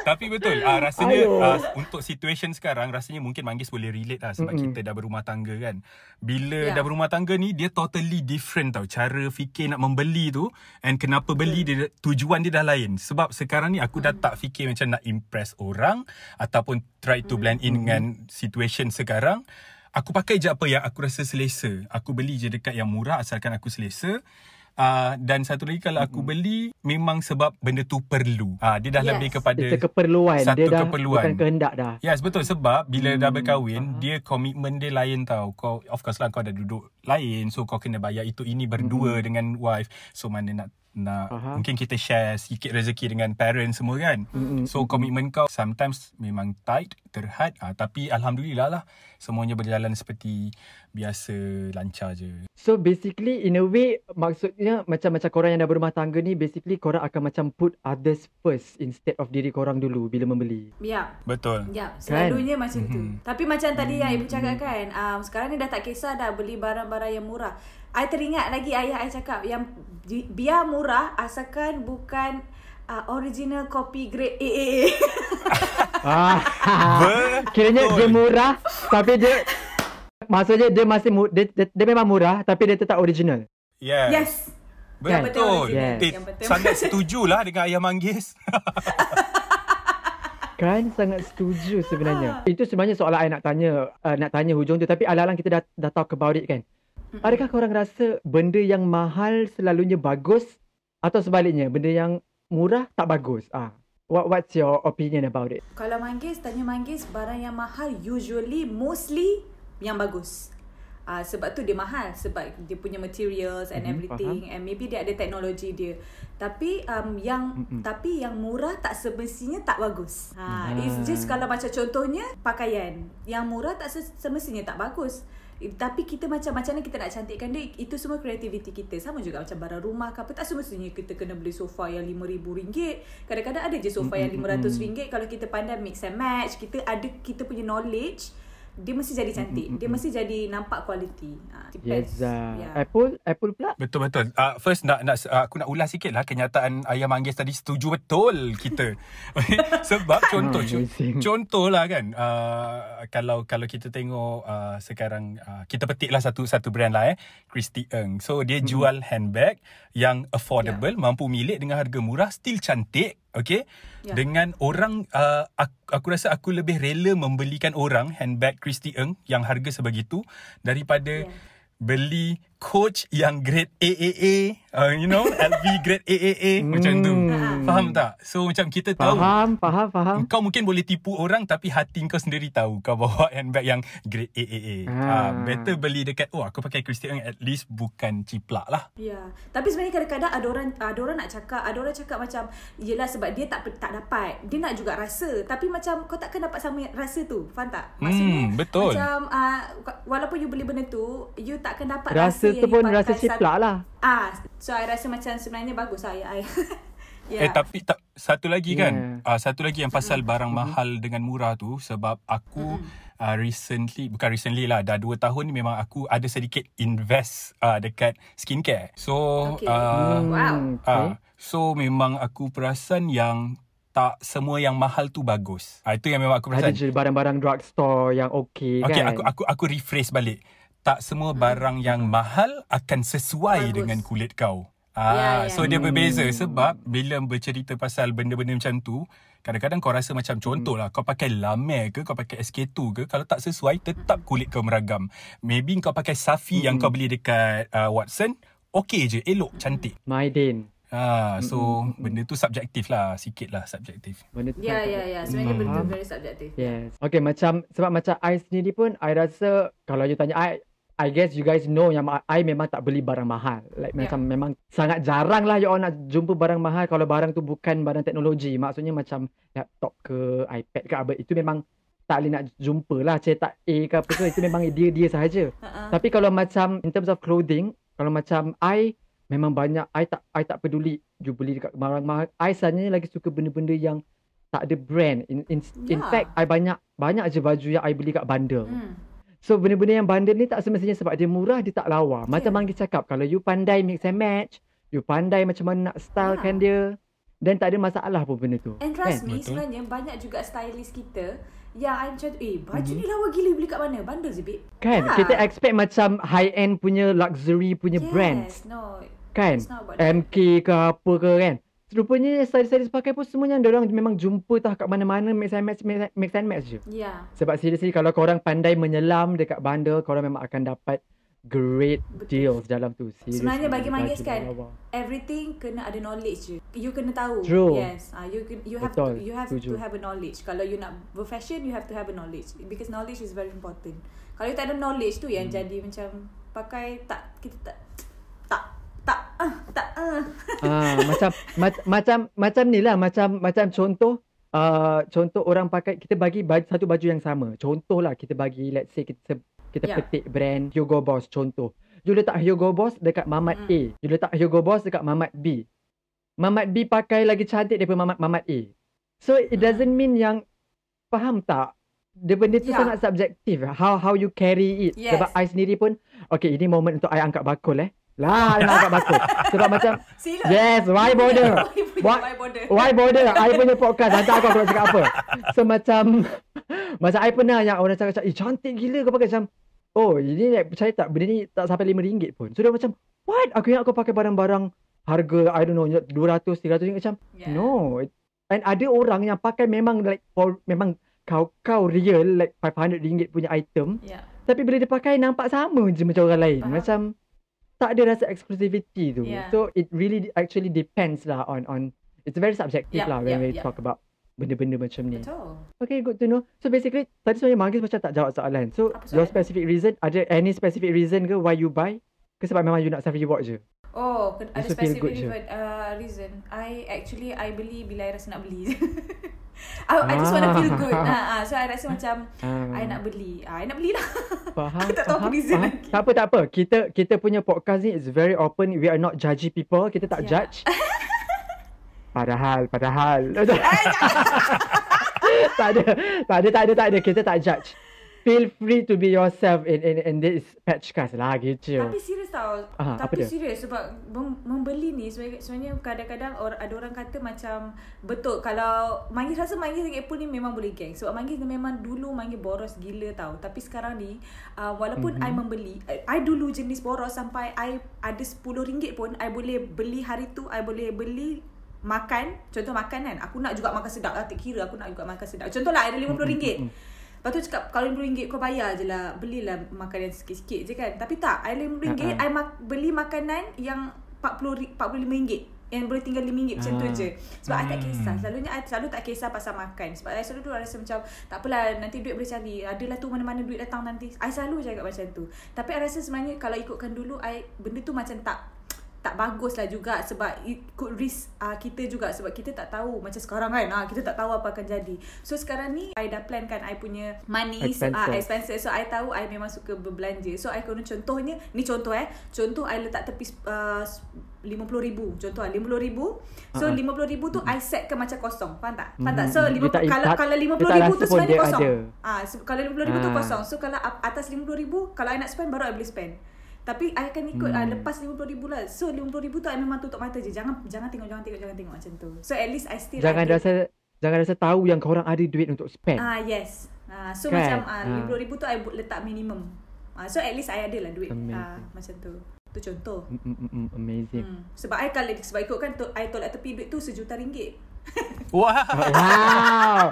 Tapi betul uh, rasanya uh, untuk situation sekarang rasanya mungkin Manggis boleh relate lah sebab Mm-mm. kita dah berumah tangga kan. Bila Ya. dah berumah tangga ni dia totally different tau cara fikir nak membeli tu and kenapa beli dia tujuan dia dah lain. Sebab sekarang ni aku dah tak fikir macam nak impress orang ataupun try to blend in dengan situation sekarang. Aku pakai je apa yang aku rasa selesa. Aku beli je dekat yang murah asalkan aku selesa. Uh, dan satu lagi kalau aku beli memang sebab benda tu perlu. Ah uh, dia dah Yes. lebih kepada It's a keperluan. Satu dia dah keperluan. bukan kehendak dah. Yes betul sebab bila Hmm, dah berkahwin dia komitmen dia lain tau. Kau of course lah kau dah duduk lain so kau kena bayar itu ini berdua dengan wife. So mana nak nak Hmm. Faham. mungkin kita share sikit rezeki dengan parents semua kan. Mm-mm, So komitmen kau sometimes memang tight, terhad ah, tapi alhamdulillah lah semuanya berjalan seperti biasa lancar je. So basically in a way maksudnya macam macam korang yang dah berumah tangga ni basically korang akan macam put others first instead of diri korang dulu bila membeli. Ya. Betul. Ya, selalunya macam tu. Mhm. Tapi macam tadi yang ibu cakap kan, um, sekarang ni dah tak kisah dah beli barang-barang yang murah. I teringat lagi ayah I cakap yang biar murah asalkan bukan uh, original copy grade AAA. Ah, Betul. kiranya dia murah tapi dia maksudnya dia masih mu, dia, dia, dia memang murah tapi dia tetap original. Yes. yes. Yang betul Betul. original. Yes. Eh, Yang betul. sangat setujulah dengan ayah manggis. Kan sangat setuju sebenarnya. Itu sebenarnya soalan I nak tanya uh, nak tanya hujung tu tapi alang-alang kita dah dah talk about it kan. Adakah korang rasa benda yang mahal selalunya bagus atau sebaliknya benda yang murah tak bagus? Ah. What what's your opinion about it? Kalau manggis, tanya manggis, barang yang mahal usually, mostly yang bagus. Uh, sebab tu dia mahal sebab dia punya materials and Mhm, everything and maybe dia ada teknologi dia. Tapi um, yang Mm-mm. tapi yang murah tak semestinya tak bagus. Ha Ah. it's just kalau macam contohnya pakaian. Yang murah tak se- semestinya tak bagus. Tapi kita macam macam mana kita nak cantikkan dia itu semua kreativiti kita. Sama juga macam barang rumah ke apa tak semestinya kita kena beli sofa yang RM5000. Kadang-kadang ada je sofa yang RM500 kalau kita pandai mix and match, kita ada kita punya knowledge dia mesti jadi cantik. Dia mesti jadi nampak quality. Ha, depends. Yes, uh, Yeah. Apple, Apple pula. Betul betul. Uh, first nak nak uh, aku nak ulas sikit lah kenyataan ayam manggis tadi setuju betul kita. Sebab contoh Ah, amazing. contoh lah kan uh, kalau kalau kita tengok uh, sekarang uh, kita petik lah satu satu brand lah eh Christy Eng. So dia jual handbag yang affordable, mampu milik dengan harga murah, still cantik, okay? Ya. Dengan orang uh, aku, aku rasa aku lebih rela membelikan orang handbag Christy Eng yang harga sebegitu daripada Ya. beli coach yang grade AAA, uh, you know, LV grade AAA macam tu. Hmm. Faham tak? So macam kita tahu Faham, faham, faham. kau mungkin boleh tipu orang tapi hati kau sendiri tahu kau bawa handbag yang grade AAA. Ah. Ah. better beli dekat oh aku pakai Christian at least bukan ciplak lah. Ya. Tapi sebenarnya kadang-kadang ada orang ada orang nak cakap, ada orang cakap macam yelah sebab dia tak tak dapat. Dia nak juga rasa. Tapi macam kau takkan dapat sama rasa tu. Faham tak? Maksudnya Hmm, betul. macam uh, walaupun you beli benda tu, you takkan dapat Rasa rasa, tu yang pun rasa ciplak lah. Ah, so I rasa macam sebenarnya bagus lah ya. I. Yeah. Eh tapi tak, satu lagi kan, Yeah. uh, satu lagi yang pasal barang mahal dengan murah tu sebab aku uh, recently bukan recently lah dah 2 tahun ni memang aku ada sedikit invest uh, dekat skincare. So Okay. uh, Wow. okay. Ah, so memang aku perasan yang tak semua yang mahal tu bagus. Ah itu yang memang aku Ada perasan. je barang-barang drugstore yang okey Okay, kan. aku aku aku rephrase balik. Tak semua barang yang mahal akan sesuai Bagus. dengan kulit kau. Ya, Ah, ya, so ya. dia berbeza sebab bila bercerita pasal benda-benda macam tu, kadang-kadang kau rasa macam contoh lah, kau pakai Lame ke, kau pakai SK2 ke, kalau tak sesuai, tetap kulit kau meragam. Maybe kau pakai Safi yang kau beli dekat uh, Watson, okay je, elok, cantik. Maiden. Ah, so benda tu subjektif lah, sikit lah subjektif. Benda tu Ya, ya, ya. Sebenarnya Hmm. benda tu Faham. very subjektif. Yes. Okay, macam sebab macam I sendiri pun I rasa kalau you tanya I I guess you guys know yang I, I memang tak beli barang mahal. Like Yeah. macam memang sangat jarang lah you all nak jumpa barang mahal kalau barang tu bukan barang teknologi. Maksudnya macam laptop ke iPad ke apa itu memang tak boleh nak jumpa lah cetak A ke apa ke itu memang dia dia sahaja. Uh-uh. Tapi kalau macam in terms of clothing, kalau macam I memang banyak I tak I tak peduli you beli dekat barang mahal. I sebenarnya lagi suka benda-benda yang tak ada brand. In in, in Ya. fact I banyak banyak je baju yang I beli kat bundle. Hmm. So benda-benda yang bundle ni tak semestinya sebab dia murah dia tak lawa. Macam Ya. Manggi cakap kalau you pandai mix and match, you pandai macam mana nak stylekan Ya. dia, then tak ada masalah pun benda tu. And trust me, Betul. sebenarnya banyak juga stylist kita yang I macam, eh baju Mhm. ni lawa gila beli kat mana? Bundle je, babe. Kan? Ya. Kita expect macam high end punya luxury punya yes, brands. no. Kan? It's not about that. MK ke apa ke kan. Serupanya stylist-stylist pakai pun semuanya orang memang jumpa tah kat mana-mana mix and match, mix, mix and match je. Ya, Sebab seriously kalau korang pandai menyelam dekat bundle, korang memang akan dapat great Betul. deals dalam tu. Seriously. Sebenarnya bagi Manggis kan, everything kena ada knowledge je. You kena tahu. True. Yes. Ah, you you have Betul, to you have setuju. to have a knowledge. Kalau you nak berfashion, you have to have a knowledge because knowledge is very important. Kalau you tak ada knowledge tu yang Hmm. jadi macam pakai tak kita tak tak tak ah tak ah. Ah, macam mac- macam macam ni lah macam macam contoh uh, contoh orang pakai kita bagi baju, satu baju yang sama. Contoh lah kita bagi let's say kita kita Ya. petik brand Hugo Boss contoh. You letak Hugo Boss dekat Mamat Mm. A. You letak Hugo Boss dekat Mamat B. Mamat B pakai lagi cantik daripada Mamat Mamat A. So it Mm. doesn't mean yang faham tak? Dia benda tu Ya. sangat subjektif. How how you carry it. Yes. Sebab I sendiri pun okay ini moment untuk I angkat bakul eh. Lah, nak angkat bakul. Sebab macam Sila. Yes, why bother? Why Why- bother? I punya podcast Hantar aku aku nak cakap apa So macam Macam I pernah yang orang cakap Eh cantik gila kau pakai macam Oh ini like, percaya tak Benda ni tak sampai RM5 pun So dia macam What? Aku ingat kau pakai barang-barang Harga I don't know 200 300 ringgit Macam Yeah. No And ada orang yang pakai memang like for, Memang kau-kau real Like 500 ringgit punya item Yeah. Tapi bila dia pakai Nampak sama je macam orang lain Faham. Macam Tak ada rasa exclusivity tu Yeah. So it really actually depends lah On on It's very subjective Yeah, lah When yeah, we yeah. talk about Benda-benda macam ni Betul. Okay good to know So basically Tadi sebenarnya Manggis macam tak jawab soalan So Apa your soalan? specific reason Ada any specific reason ke Why you buy Ke sebab memang you nak self reward je Oh, ada specific reason, uh, reason. I actually I beli bila I rasa nak beli. I, I just wanna feel Ah. good. Ha, ha. So I rasa macam Ah. I nak beli. Ah, I nak belilah. Faham, Aku tak tahu apa faham, reason faham. lagi. Tak apa, tak apa. Kita kita punya podcast ni is very open. We are not judgy people. Kita tak Ya. judge. Padahal, padahal. tak ada, tak ada, tak ada, tak ada. Kita tak judge. Feel free to be yourself in in, in this patchcast lah gitu. Tapi serius tau. Apa Tapi serius sebab mem- membeli ni sebenarnya, kadang-kadang or, ada orang kata macam betul kalau Manggis rasa Manggis dengan Apple ni memang boleh geng. Sebab Manggis ni memang dulu Manggis boros gila tau. Tapi sekarang ni uh, walaupun Mhm. mm-hmm. I membeli I, I dulu jenis boros sampai I ada RM10 pun I boleh beli hari tu I boleh beli makan contoh makan kan aku nak juga makan sedap lah tak kira aku nak juga makan sedap contohlah ada RM50 Mm, Lepas tu cakap kalau RM50 kau bayar je lah Belilah makanan sikit-sikit je kan. Tapi tak I RM50 Ha-ha. I mak- beli makanan yang RM40, RM45 Yang boleh tinggal RM5 macam tu je. Sebab I tak Hmm. kisah Selalunya I selalu tak kisah pasal makan. Sebab I selalu tu rasa macam Tak apalah nanti duit boleh cari. Adalah tu mana-mana duit datang nanti. I selalu cakap macam tu. Tapi I rasa sebenarnya Kalau ikutkan dulu I Benda tu macam tak tak bagus lah juga sebab it could risk uh, kita juga sebab kita tak tahu macam sekarang kan uh, kita tak tahu apa akan jadi so sekarang ni I dah plan kan I punya money Expenses. uh, expenses so I tahu I memang suka berbelanja so I kena contohnya ni contoh eh contoh I letak tepi uh, RM50,000 contoh lah RM50,000 so Ah. RM50,000 tu I setkan macam kosong faham tak faham tak Mhm. so 50, tak- kalau tak- kalau tak RM50,000 tu sebenarnya kosong. Ah, se- kalau RM50,000 tu Ah. kosong. So kalau atas RM50,000 kalau I nak spend baru I boleh spend. Tapi I akan ikut hmm. uh, lepas RM50,000 lah. So RM50,000 tu I memang tutup mata je. Jangan jangan tengok jangan tengok jangan tengok macam tu. So at least I still Jangan ada. rasa jangan rasa tahu yang korang ada duit untuk spend. Ah yes. Ah so Kan? macam ah Ah. RM50,000 tu I letak minimum. Ah so at least I ada lah duit. Amazing. Ah macam tu. Tu contoh. Mm, mm, mm, amazing. Hmm. Sebab I kalau sebab ikutkan tu I tolak tepi duit tu sejuta ringgit. Wow.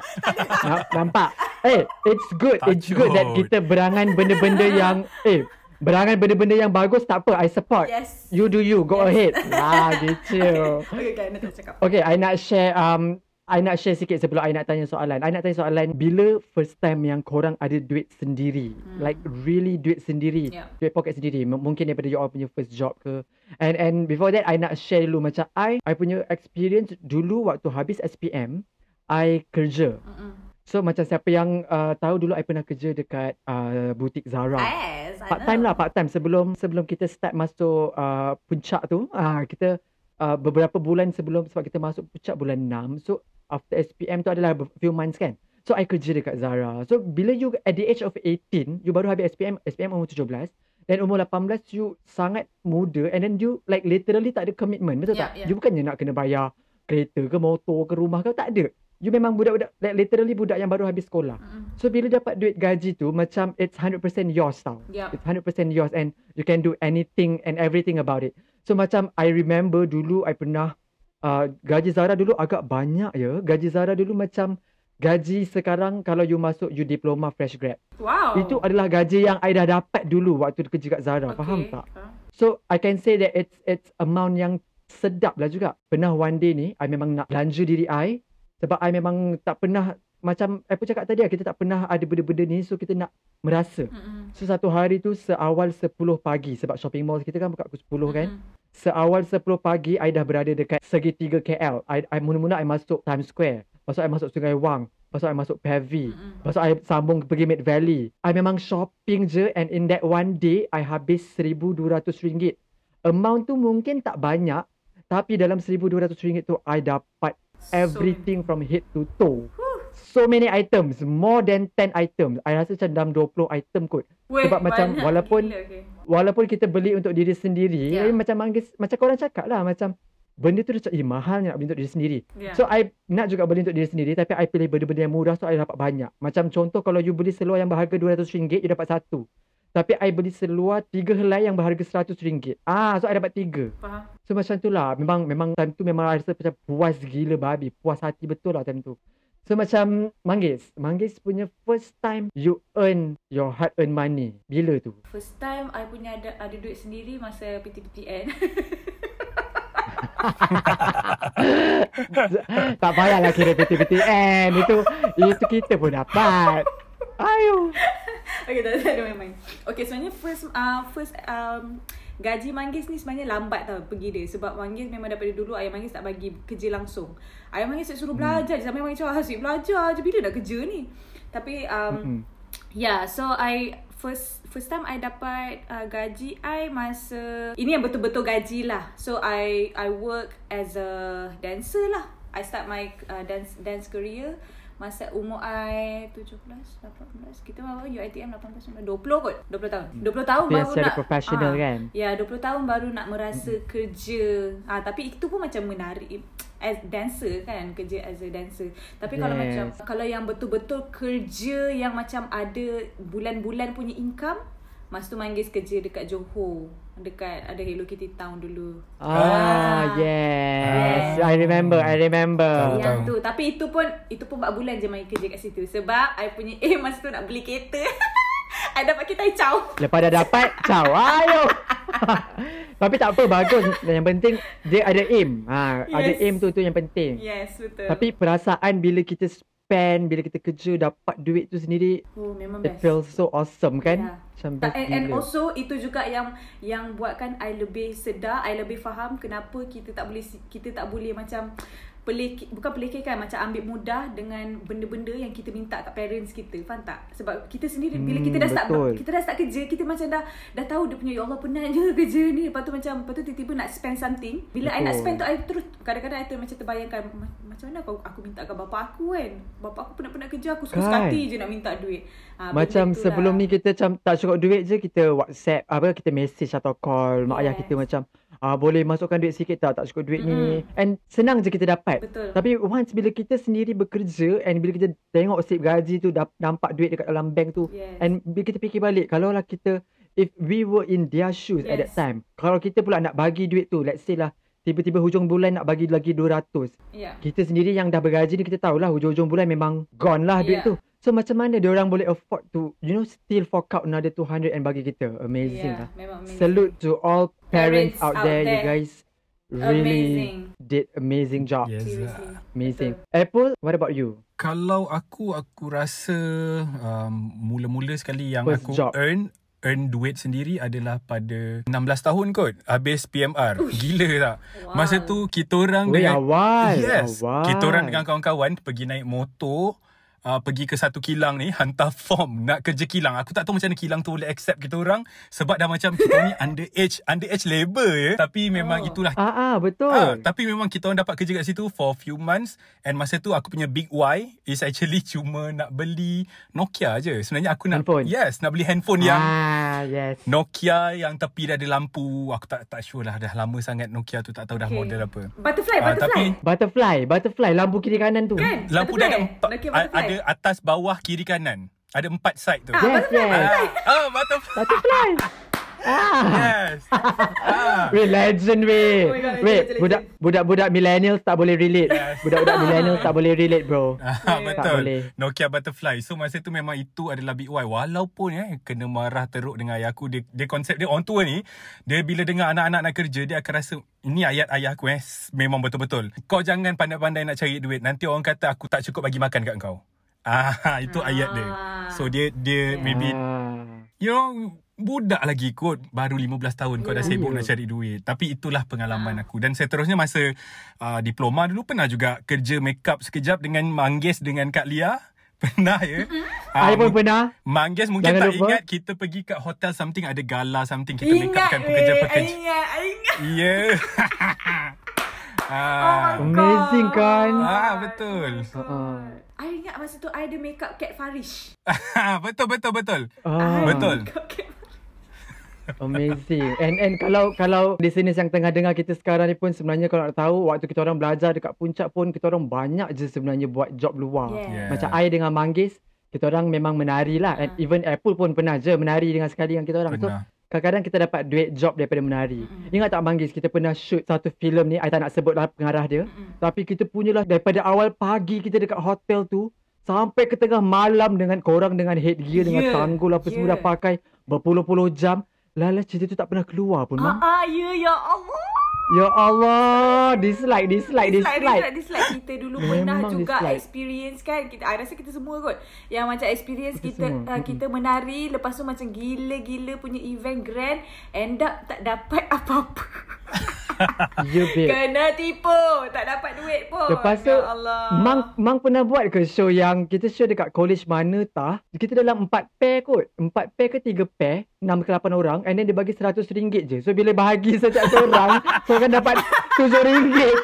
Na- Nampak? Eh, it's good. It's good that kita berangan benda-benda yang eh berangan benda-benda yang bagus tak apa. I support. Yes. You do you. Go Yes. ahead. Lah gitu. Okay, okay, cakap. Okay, I nak share um I nak share sikit sebelum I nak tanya soalan. I nak tanya soalan bila first time yang korang ada duit sendiri. Hmm. Like really duit sendiri. Yeah. Duit pocket sendiri. M- mungkin daripada you all punya first job ke. And and before that I nak share dulu macam I I punya experience dulu waktu habis SPM I kerja. Mm-mm. So macam siapa yang uh, tahu dulu I pernah kerja dekat uh, butik Zara. Yes, Part time lah, part time sebelum sebelum kita start masuk uh, puncak tu. Uh, kita uh, beberapa bulan sebelum sebab kita masuk puncak bulan 6. So after SPM tu adalah few months kan. So I kerja dekat Zara. So bila you at the age of 18, you baru habis SPM, SPM umur 17. Dan umur 18 you sangat muda and then you like literally tak ada commitment. Betul Yeah, tak? yeah. You bukannya nak kena bayar kereta ke motor ke rumah ke tak ada. You memang budak-budak like literally budak yang baru habis sekolah. Mm-mm. So bila dapat duit gaji tu macam it's 100% yours tau. Yeah. It's 100% yours and you can do anything and everything about it. So macam I remember dulu I pernah uh, gaji Zara dulu agak banyak ya. Gaji Zara dulu macam gaji sekarang kalau you masuk you diploma fresh grad. Wow. Itu adalah gaji yang I dah dapat dulu waktu kerja kat Zara. Okay. Faham tak? So I can say that it's it's amount yang sedap lah juga. Pernah one day ni I memang nak belanja diri I sebab I memang tak pernah macam I pun cakap tadi lah, kita tak pernah ada benda-benda ni so kita nak merasa. Mm-mm. So satu hari tu seawal 10 pagi sebab shopping mall kita kan buka pukul 10 kan. Mm-mm. Seawal 10 pagi I dah berada dekat segitiga KL. I, I mula-mula I masuk Times Square. Tu I masuk Sungai Wang. Tu I masuk Pavi. Mm-mm. Lepas tu I sambung pergi Mid Valley. I memang shopping je and in that one day I habis RM1,200. Amount tu mungkin tak banyak tapi dalam RM1,200 tu I dapat everything from head to toe. So many items, more than 10 items. I rasa macam dalam 20 item kot. Weh, Sebab macam walaupun- gila, okay. Walaupun kita beli untuk diri sendiri, Yeah. macam manggis, macam korang cakap lah macam benda tu macam eh mahalnya nak beli untuk diri sendiri. Yeah. So I nak juga beli untuk diri sendiri tapi I pilih benda-benda yang murah so I dapat banyak. Macam contoh kalau you beli seluar yang berharga RM200 you dapat satu. Tapi I beli seluar tiga helai yang berharga RM100. Ah, so I dapat tiga. Faham. So macam tu lah. Memang memang time tu memang I rasa macam puas gila babi. Puas hati betul lah time tu. So macam Manggis. Manggis punya first time you earn your hard earned money. Bila tu? First time I punya ada ada duit sendiri masa PTPTN. tak payahlah kira PTPTN. Itu itu kita pun dapat. Ayo. okay, tak tak ada main-main. Okay, sebenarnya first uh, first um gaji Manggis ni sebenarnya lambat tau pergi dia sebab Manggis memang daripada dulu ayah Manggis tak bagi kerja langsung. Ayah Manggis suruh Hmm. belajar je sampai Manggis cakap asyik belajar je bila nak kerja ni. Tapi um, Mm-mm. Yeah, so I first first time I dapat uh, gaji I masa ini yang betul-betul gaji lah. So I I work as a dancer lah. I start my uh, dance dance career masa umur I 17, 18. Kita berapa? UiTM 18, 19, 20 kot. 20 tahun. 20 tahun Tapi baru nak professional ah, kan? Ya, 20 tahun baru nak merasa kerja. Ah tapi itu pun macam menarik as dancer kan kerja as a dancer. Tapi kalau Yes. macam kalau yang betul-betul kerja yang macam ada bulan-bulan punya income Masa tu Manggis kerja dekat Johor Dekat ada Hello Kitty Town dulu Ah, yes. I remember, I remember. Tahu, Yang tahu. tu Tapi itu pun Itu pun 4 bulan je main kerja kat situ Sebab I punya aim masa tu nak beli kereta I dapat kereta I caw Lepas dah dapat, ciao. Ayo. Tapi tak apa, bagus. Yang penting dia ada aim. Ha, ada Yes. aim tu tu yang penting. Yes betul Tapi perasaan bila kita spend, bila kita kerja dapat duit tu sendiri, Oh memang it best feels so awesome kan? Yeah. Macam best and, and also itu juga yang yang buatkan I lebih sedar, I lebih faham kenapa kita tak boleh kita tak boleh macam pelek bukan pelekehkan macam ambil mudah dengan benda-benda yang kita minta kat parents kita. Faham tak? Sebab kita sendiri bila Hmm, kita dah start betul. kita dah start kerja, kita macam dah dah tahu dia punya ya Allah penatnya kerja ni. Lepas tu macam lepas tu tiba-tiba nak spend something. Bila I nak Betul. spend tu I terus kadang-kadang I tu macam terbayangkan "Ma- macam mana aku aku minta kat bapak aku kan. Bapak aku penat-penat kerja aku suka Kan? sekali je nak minta duit. Ha, Macam sebelum ni kita macam tak cukup duit je kita WhatsApp apa kita message atau call mak ayah Yes. kita macam ah boleh masukkan duit sikit tak tak cukup duit ni and senang je kita dapat. Betul. Tapi once bila kita sendiri bekerja and bila kita tengok slip gaji tu dap- nampak duit dekat dalam bank tu Yes. and bila kita fikir balik kalau lah kita if we were in their shoes at that Yes. time kalau kita pula nak bagi duit tu let's say lah tiba-tiba hujung bulan nak bagi lagi 200 Ya. kita sendiri yang dah bergaji ni kita tahulah hujung-hujung bulan memang gone lah duit Yeah. tu. So macam mana dia orang boleh afford to you know still fork out another 200 and bagi kita? Amazing Yeah, lah. memang amazing. Salute to all parents, Parents out, out there. You there. guys really Amazing. did amazing job. Yes. Seriously. Amazing. Apple, what about you? Kalau aku aku rasa um, mula-mula sekali yang First aku job. earn earn duit sendiri adalah pada 16 tahun kot habis PMR. Gila tak? Wow. Masa tu kita orang dengan awal. Yes. awal. Kita orang dengan kawan-kawan pergi naik motor Uh, pergi ke satu kilang ni hantar form nak kerja kilang aku tak tahu macam mana kilang tu boleh accept kita orang sebab dah macam kita ni underage underage labor ya tapi memang Oh. itulah Ah, ah betul. Ah, tapi memang kita orang dapat kerja kat situ for few months and masa tu aku punya big why is actually cuma nak beli Nokia je. Sebenarnya aku nak Handphone? yes, nak beli handphone yang ah, yes. Nokia yang tepi dah ada lampu. Aku tak tak sure lah dah lama sangat Nokia tu tak tahu dah Okay. model apa. Butterfly, Ah, butterfly. tapi Butterfly, butterfly lampu kiri kanan tu. Kan? lampu dia ada Butterfly. empat, Nokia butterfly. ada atas, bawah, kiri, kanan. Ada empat side tu. Ah, Yes, butterfly, yes. butterfly. Ah, butterfly. Butterfly. ah. Yes. ah. Weh legend weh. Oh God, legend, Weh legend, budak legend. budak-budak millennials tak boleh relate. Yes. Budak-budak millennials tak boleh relate bro. Ah, Tak betul. boleh. Nokia Butterfly. So masa tu memang itu adalah big why. Walaupun eh kena marah teruk dengan ayah aku. Dia, dia konsep dia on tour ni. Dia bila dengar anak-anak nak kerja. Dia akan rasa ini ayat ayah aku eh. Memang betul-betul. Kau jangan pandai-pandai nak cari duit. Nanti orang kata aku tak cukup bagi makan kat kau. Ah, itu ayat dia. So dia dia Yeah. maybe Ah. you know budak lagi kot baru 15 tahun kau dah Yeah. sibuk Ya. nak cari duit tapi itulah pengalaman aku dan seterusnya masa uh, diploma dulu pernah juga kerja make up sekejap dengan Manggis dengan Kak Lia pernah ya I pun pernah. Manggis mungkin Jangan tak lupa. ingat kita pergi kat hotel something ada gala something kita make Ingat upkan weh, pekerja-pekerja Ingat, I ingat. ya ah, Oh my Amazing kan? ah betul Uh-uh. I ingat masa tu I ada makeup Cat Farish. betul betul betul Ah. Betul. Makeup Cat Amazing. And and kalau kalau listeners yang tengah dengar kita sekarang ni pun sebenarnya kalau nak tahu waktu kita orang belajar dekat puncak pun kita orang banyak je sebenarnya buat job luar. Yeah. Yeah. Macam I dengan Manggis kita orang memang menari lah. And Ah. even Apple pun pernah je menari dengan sekali dengan kita orang. So Pernah. Kadang-kadang kita dapat duit job daripada menari. Mm-mm. Ingat tak Manggis kita pernah shoot satu filem ni. I tak nak sebut lah pengarah dia. Mm-mm. Tapi kita punyalah daripada awal pagi kita dekat hotel tu sampai ke tengah malam dengan korang dengan headgear dengan Yeah, tanggul apa semua dah yeah. pakai berpuluh-puluh jam. Lala cerita tu tak pernah keluar pun. Ah, ah, ya, ya Allah. Ya Allah, dislike, dislike, Dislike, dislike. dislike, dislike. Kita dulu pernah juga dislike. experience kan. Kita, I rasa kita semua kot. Yang macam experience Kita kita semua. uh, kita menari. Lepas tu macam gila-gila punya event grand. End up tak dapat apa-apa. Ya, babe. Kena tipu. Tak dapat duit pun. Lepas tu, ya Allah. Mang, Mang pernah buat ke show yang kita show dekat college mana tah? Kita dalam empat pair kot. Empat pair ke tiga pair. Enam ke lapan orang. And then dia bagi seratus ringgit je. So, bila bahagi setiap seorang, seorang dapat tujuh ringgit.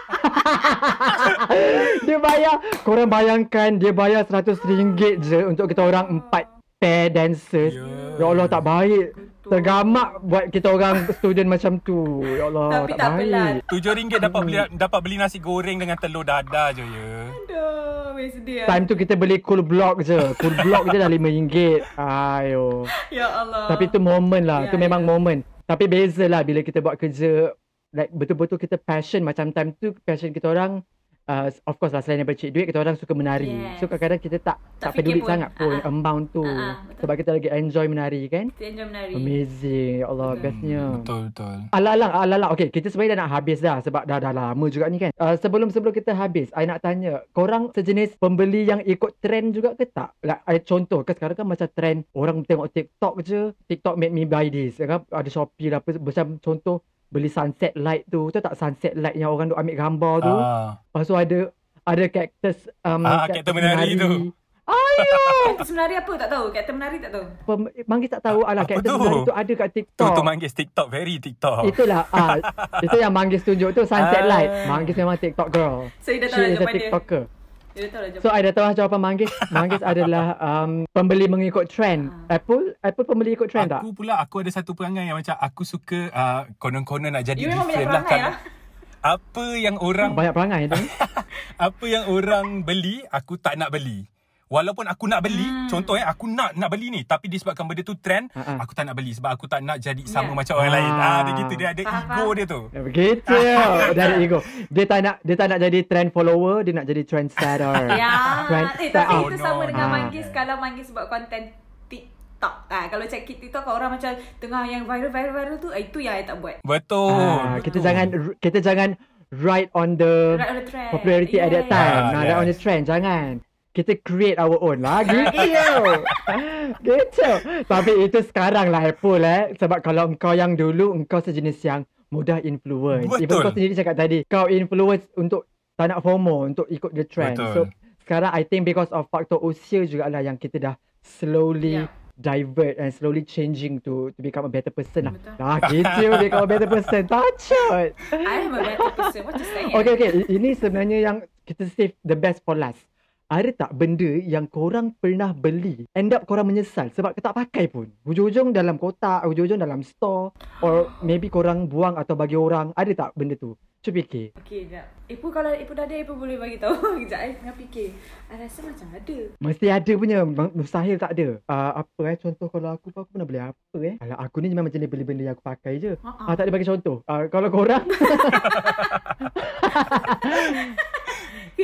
dia bayar. Korang bayangkan dia bayar seratus ringgit je untuk kita orang empat pair dancers. Ya. Ya Allah, tak baik. Tergamak buat kita orang student macam tu. Ya Allah, Tapi tak, tak baik. Tujuh ringgit dapat beli dapat beli nasi goreng dengan telur dadar je ya. Aduh, weh sedih. Time tu kita beli cool block je. Cool block je dah RM5. Ayo. Ya Allah. Tapi tu moment lah. Ya, tu memang ya. moment. Tapi beza lah bila kita buat kerja like betul-betul kita passion macam time tu passion kita orang uh, of course lah selain daripada cik duit kita orang suka menari. Yes. So kadang-kadang kita tak Tak tak, peduli pun. sangat pun ah. amount tu. Betul. Sebab kita lagi enjoy menari kan. Kita enjoy menari. Amazing. Ya Allah Betul. bestnya. Betul betul. Alang-alang, alang-alang. Okay, kita sebenarnya dah nak habis dah sebab dah dah lama juga ni kan. Uh, sebelum-sebelum kita habis, I nak tanya, korang sejenis pembeli yang ikut trend juga ke tak? Like, I contoh, kan sekarang kan macam trend orang tengok TikTok je, TikTok made me buy this. ya Kan? Ada Shopee lah, apa, macam contoh beli sunset light tu. Tahu tak sunset light yang orang tu ambil gambar tu? Ah. Lepas tu ada ada cactus um, Ah, cactus menari tu. Ayo! Kapten menari apa tak tahu? Kapten menari tak tahu. Pem- Manggis tak tahu alah cactus tu? menari tu ada kat Tu TikTok. tu manggis TikTok very TikTok. Itulah ah itu yang Manggis tunjuk tu sunset Ah. light. Manggis memang TikTok girl. So, dia dah tahu She is a jawapan dia. Dia tahu lah So jawapan. I dah tahu lah jawapan Manggis. Manggis adalah um, pembeli mengikut trend. Apple Apple pembeli ikut trend tak? Aku pula aku ada satu perangai yang macam aku suka uh, konon-konon nak jadi You different lah perangai kan. Apa yang orang Banyak perangai tu. apa yang orang beli aku tak nak beli. Walaupun aku nak beli, Hmm. contoh eh aku nak nak beli ni tapi disebabkan benda tu trend, Ha, ha. aku tak nak beli sebab aku tak nak jadi sama Yeah. macam orang Ah. lain. Ah dia gitu dia ada Faham, ego dia tu. Ya, Begitu. Dari ego. Dia tak nak dia tak nak jadi trend follower, dia nak jadi trendsetter. Ya, Trend eh, tapi Oh, itu no, sama dengan no. Manggis kalau Manggis buat konten TikTok. Ah, kalau check TikTok kalau orang macam tengah yang viral-viral-viral tu, ah, itu yang I tak buat. Betul. Ah, kita betul. jangan kita jangan ride on the Right on the trend. popularity at that Yeah, time. yeah. Nah, Ah, ride on the yes. trend jangan. Kita create our own lah gitu. gitu. Tapi itu sekarang lah Apple eh. Sebab kalau engkau yang dulu, engkau sejenis yang mudah influence. Even Betul. kau sendiri cakap tadi, kau influence untuk tak nak FOMO, untuk ikut the trend. Betul. So, sekarang I think because of faktor usia jugalah yang kita dah slowly Yeah. divert and slowly changing to to become a better person lah. Betul. Dah gitu become a better person. Tachot. I am a better person. What you saying? Okay, okay. Ini sebenarnya yang kita save the best for last. Ada tak benda yang korang pernah beli, end up korang menyesal sebab tak pakai pun? Hujung-hujung dalam kotak, hujung-hujung dalam store, or maybe korang buang atau bagi orang. Ada tak benda tu? Cuba fikir. Okay, sekejap. Ibu kalau Ibu dah ada, Ibu boleh bagi tahu. Sekejap, I tengah fikir. I rasa macam ada. Mesti ada punya. Mustahil tak ada. Uh, apa eh? Contoh kalau aku pun aku pernah beli apa eh? Alah, aku ni memang jenis beli benda yang aku pakai je. Ha-ha. Ah, tak ada bagi contoh. Uh, kalau korang,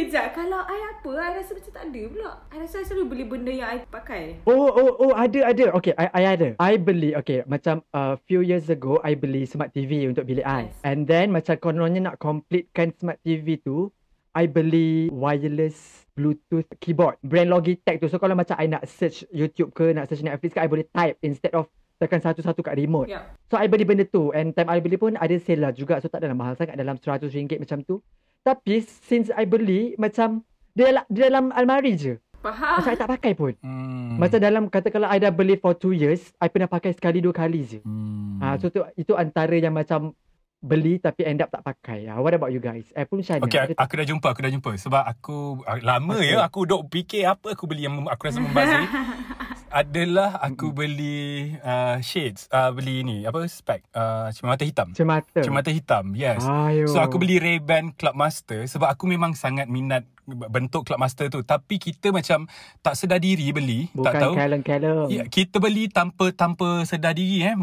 Kejap, kalau I apa, I rasa macam tak ada pula. I rasa I selalu beli benda yang I pakai. Oh, oh, oh, ada, ada. Okay, I, I ada. I beli, okay, macam a uh, few years ago, I beli smart TV untuk bilik I. Yes. And then, macam kononnya nak completekan smart TV tu, I beli wireless Bluetooth keyboard. Brand Logitech tu. So, kalau macam I nak search YouTube ke, nak search Netflix ke, I boleh type instead of tekan satu-satu kat remote. Ya. So, I beli benda tu. And time I beli pun ada sale lah juga. So, tak adalah mahal sangat dalam RM100 macam tu. Tapi, since I beli, macam dia dalam, dia dalam almari je. Faham? Macam I tak pakai pun. Hmm. Macam dalam katakanlah I dah beli for 2 years, I pernah pakai sekali dua kali je. Hmm. Ah, so tu itu antara yang macam beli tapi end up tak pakai. Ah, what about you guys? Eh pun macam mana? Okay, tak? aku dah jumpa, aku dah jumpa. Sebab aku ah, lama Okay. ya aku duk fikir apa aku beli yang aku rasa membazir. Adalah aku beli uh, shades, uh, beli ni apa spec, uh, cermin mata hitam. Cermata. Cermin mata hitam, yes. Ayo. So aku beli Ray-Ban Club Master sebab aku memang sangat minat bentuk Club Master tu. Tapi kita macam tak sedar diri beli, Bukan tak tahu. kalem-kalem. Ya, kita beli tanpa tanpa sedar diri eh.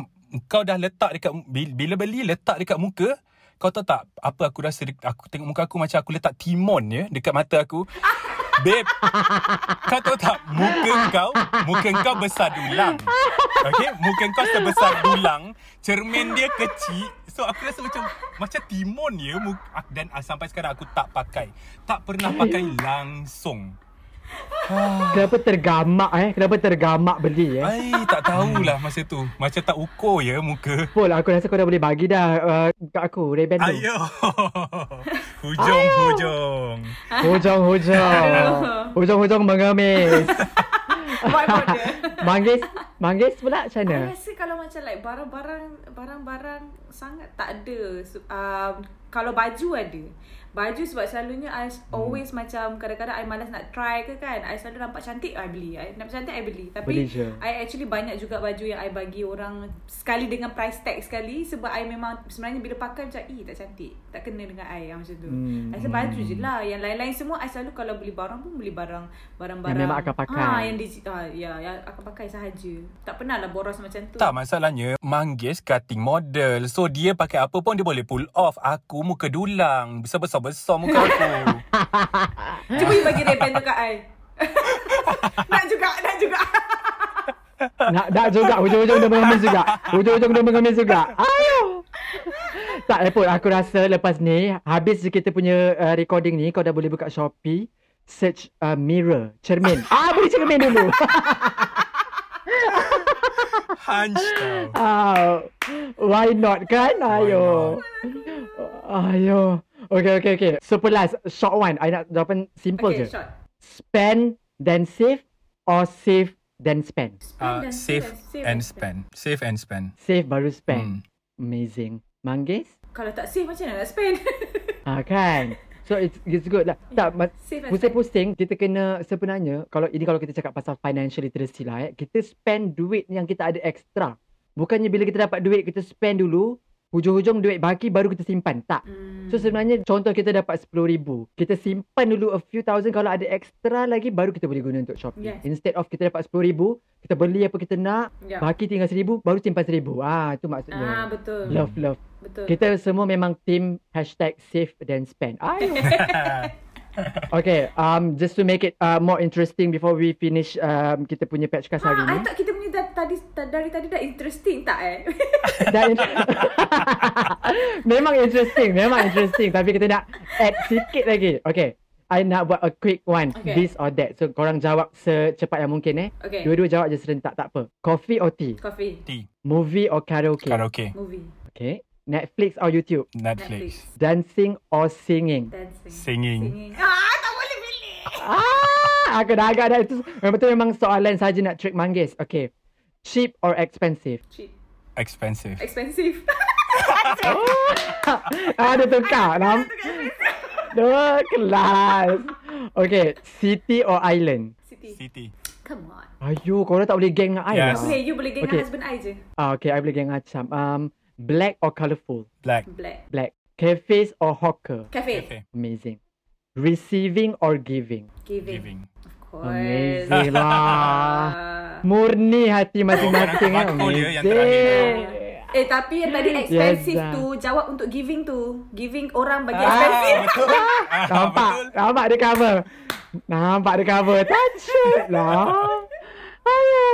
Kau dah letak dekat bil- bila beli letak dekat muka, kau tahu tak apa aku rasa aku tengok muka aku macam aku letak timon ya dekat mata aku. Babe, kau tahu tak muka kau, muka kau besar dulang. Okay, muka kau sebesar dulang, cermin dia kecil. So aku rasa macam macam timun ya dan sampai sekarang aku tak pakai. Tak pernah pakai langsung. Kenapa tergamak eh? Kenapa tergamak beli eh? Ai, tak tahulah masa tu. Macam tak ukur ya muka. Pol, aku rasa kau dah boleh bagi dah uh, kat aku, Ray-Ban tu. Ayo. Hujung, hujung. Hujung-hujung. Hujung-hujung mengemis. Buat border. Manggis, manggis pula macam mana? rasa kalau macam like barang-barang barang-barang sangat tak ada. Um, kalau baju ada. Baju sebab selalunya I always hmm. macam kadang-kadang I malas nak try ke kan. I selalu nampak cantik I beli. I nampak cantik I beli. Tapi Beli je. I actually banyak juga baju yang I bagi orang sekali dengan price tag sekali sebab I memang sebenarnya bila pakai macam eh tak cantik. Tak kena dengan I yang macam tu. Hmm. I rasa baju je lah. Yang lain-lain semua I selalu kalau beli barang pun beli barang barang-barang Yang memang akan pakai. Ha, yang di ha, ya yang akan pakai sahaja. Tak pernah lah boros macam tu. Tak masalahnya Manggis cutting model So dia pakai apa pun Dia boleh pull off Aku muka dulang Besar-besar-besar muka aku Cuba you bagi reband tu kat I. nak juga, nak juga. Nak nak juga hujung-hujung dia mengemis juga. Hujung-hujung dia mengemis juga. Ayo. Tak Apple, aku rasa lepas ni habis kita punya uh, recording ni kau dah boleh buka Shopee search uh, mirror, cermin. ah, beli cermin dulu. Hunch tau Ah, why not kan? Ayo. Ayo. Okay, okay, okay. Super last, short one. I nak jawapan simple Okay, je. short. Spend then save or save then spend? uh, Save save and spend Save and spend Save baru spend. Hmm. Amazing. Manggis? Kalau tak save macam mana nak spend? Ah kan. So it's it's good lah. Tak ma- Save and pusing-pusing kita kena sebenarnya kalau ini kalau kita cakap pasal financial literacy lah eh, kita spend duit yang kita ada extra. Bukannya bila kita dapat duit kita spend dulu, hujung-hujung duit baki baru kita simpan. Tak. Hmm. So sebenarnya contoh kita dapat RM10,000. Kita simpan dulu a few thousand kalau ada extra lagi baru kita boleh guna untuk shopping. Yes. Instead of kita dapat RM10,000, kita beli apa kita nak, Ya. baki tinggal RM1,000 baru simpan RM1,000. Ah itu maksudnya. Ah, betul. Love love. Betul. Kita semua memang team hashtag save then spend. Ayo. okay, um, just to make it uh, more interesting before we finish um, kita punya patch cast hari Ah, I ni. thought kita punya dah, tadi ta- dari tadi dah interesting tak eh? Dan memang interesting, memang interesting. Tapi kita nak add sikit lagi. Okay, I nak buat a quick one. Okay. This or that. So, korang jawab secepat yang mungkin eh. Okay. Dua-dua jawab je serentak, tak apa. Coffee or tea? Coffee. Tea Movie or karaoke? Karaoke Movie. Okay. Netflix or YouTube? Netflix, Dancing or singing? Dancing. Singing Singing. Ah, tak boleh pilih. Ah, aku dah agak dah. Itu memang betul memang soalan saja nak trick manggis. Okay. Cheap or expensive? Cheap. Expensive Expensive. ah, dia tukar. Namp- Dua kelas. Okay. City or island? City. City Come on. Ayo, korang tak boleh geng dengan I Yes. lah. Okay, you boleh geng Okay. okay. husband I je. Ah, okay, I boleh geng macam. Um, black or colourful? Black Black. Black. Cafes or hawker? Cafe. Cafe Amazing. Receiving or giving? Giving. Giving Of course. Amazing lah. Ah. Murni hati masing-masing. Oh, dia yang Amazing. Eh tapi yang tadi expensive Yes, tu Jawab untuk giving tu Giving orang bagi Ah, expensive betul. Ah, Nampak? betul. Nampak dia cover? Nampak dia cover? Touch it lah. Ayo.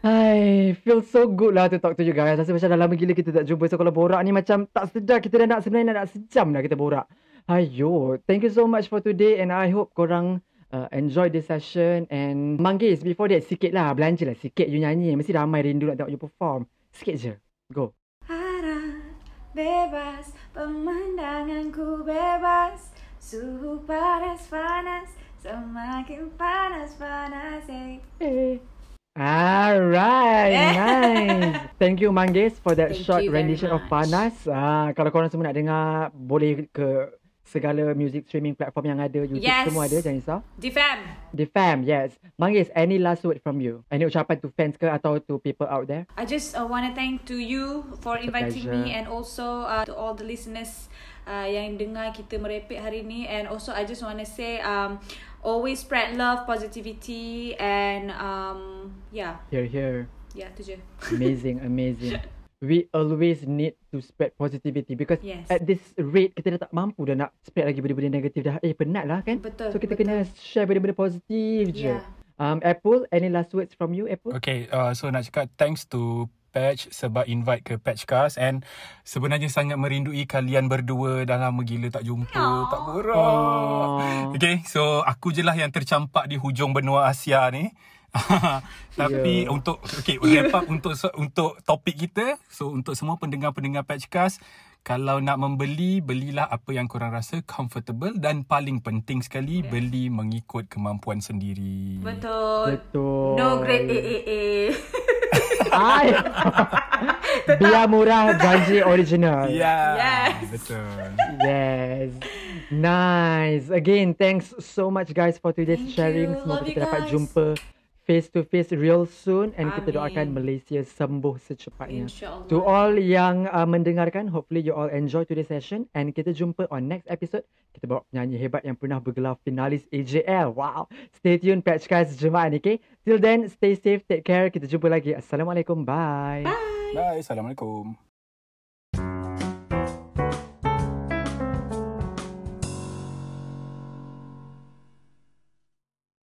Hai, feel so good lah to talk to you guys. Rasa macam dah lama gila kita tak jumpa. So kalau borak ni macam tak sedar kita dah nak sebenarnya nak sejam dah kita borak. Ayo, thank you so much for today and I hope korang uh, enjoy this session and Manggis before that sikit lah belanja lah sikit you nyanyi. Mesti ramai rindu nak tengok you perform. Sikit je. Go. Harap bebas Pemandanganku bebas Suhu panas-panas Semakin panas-panas eh. Eh. Alright, Eh. nice. Thank you Manggis for that Thank short rendition of. Panas. Ah, kalau korang semua nak dengar, boleh ke segala music streaming platform yang ada, YouTube Yes. semua ada, jangan risau. The fam The fam, yes. Manggis, any last word from you? Any ucapan to fans ke atau to people out there? I just uh, want to thank to you for It's inviting pleasure. me and also uh, to all the listeners uh, yang dengar kita merepek hari ni and also I just want to say um always spread love, positivity and um yeah, Here, here. yeah tu je. Amazing, amazing. we always need to spread positivity because Yes. at this rate kita dah tak mampu dah nak spread lagi benda-benda negatif dah. Eh penat lah kan? Betul, So kita betul. kena share benda-benda positif je. Yeah. Um, Apple, any last words from you, Apple? Okay, uh, so nak cakap thanks to Patch sebab invite ke Patchcast and sebenarnya sangat merindui kalian berdua dah lama gila tak jumpa, Aww. tak borak. Aww. Okay, so aku je lah yang tercampak di hujung benua Asia ni. Tapi Yeah. untuk okay, wrap up untuk untuk topik kita, so untuk semua pendengar-pendengar Patchcast, kalau nak membeli, belilah apa yang korang rasa comfortable dan paling penting sekali, beli mengikut kemampuan sendiri. Betul. Betul. No grade AAA. Ay. Biar murah, gaji original. Yeah. Yes. Betul. Yes. Nice. Again, thanks so much guys for today's Thank sharing. you. Semoga Love you kita dapat guys. jumpa face to face real soon and kita Amin. doakan Malaysia sembuh secepatnya. To all yang uh, mendengarkan, hopefully you all enjoy today's session and kita jumpa on next episode. Kita bawa penyanyi hebat yang pernah bergelar finalis AJL. Wow. Stay tuned Patch guys jemaah ni, okay? Till then, stay safe, take care. Kita jumpa lagi. Assalamualaikum. Bye. Bye. Assalamualaikum.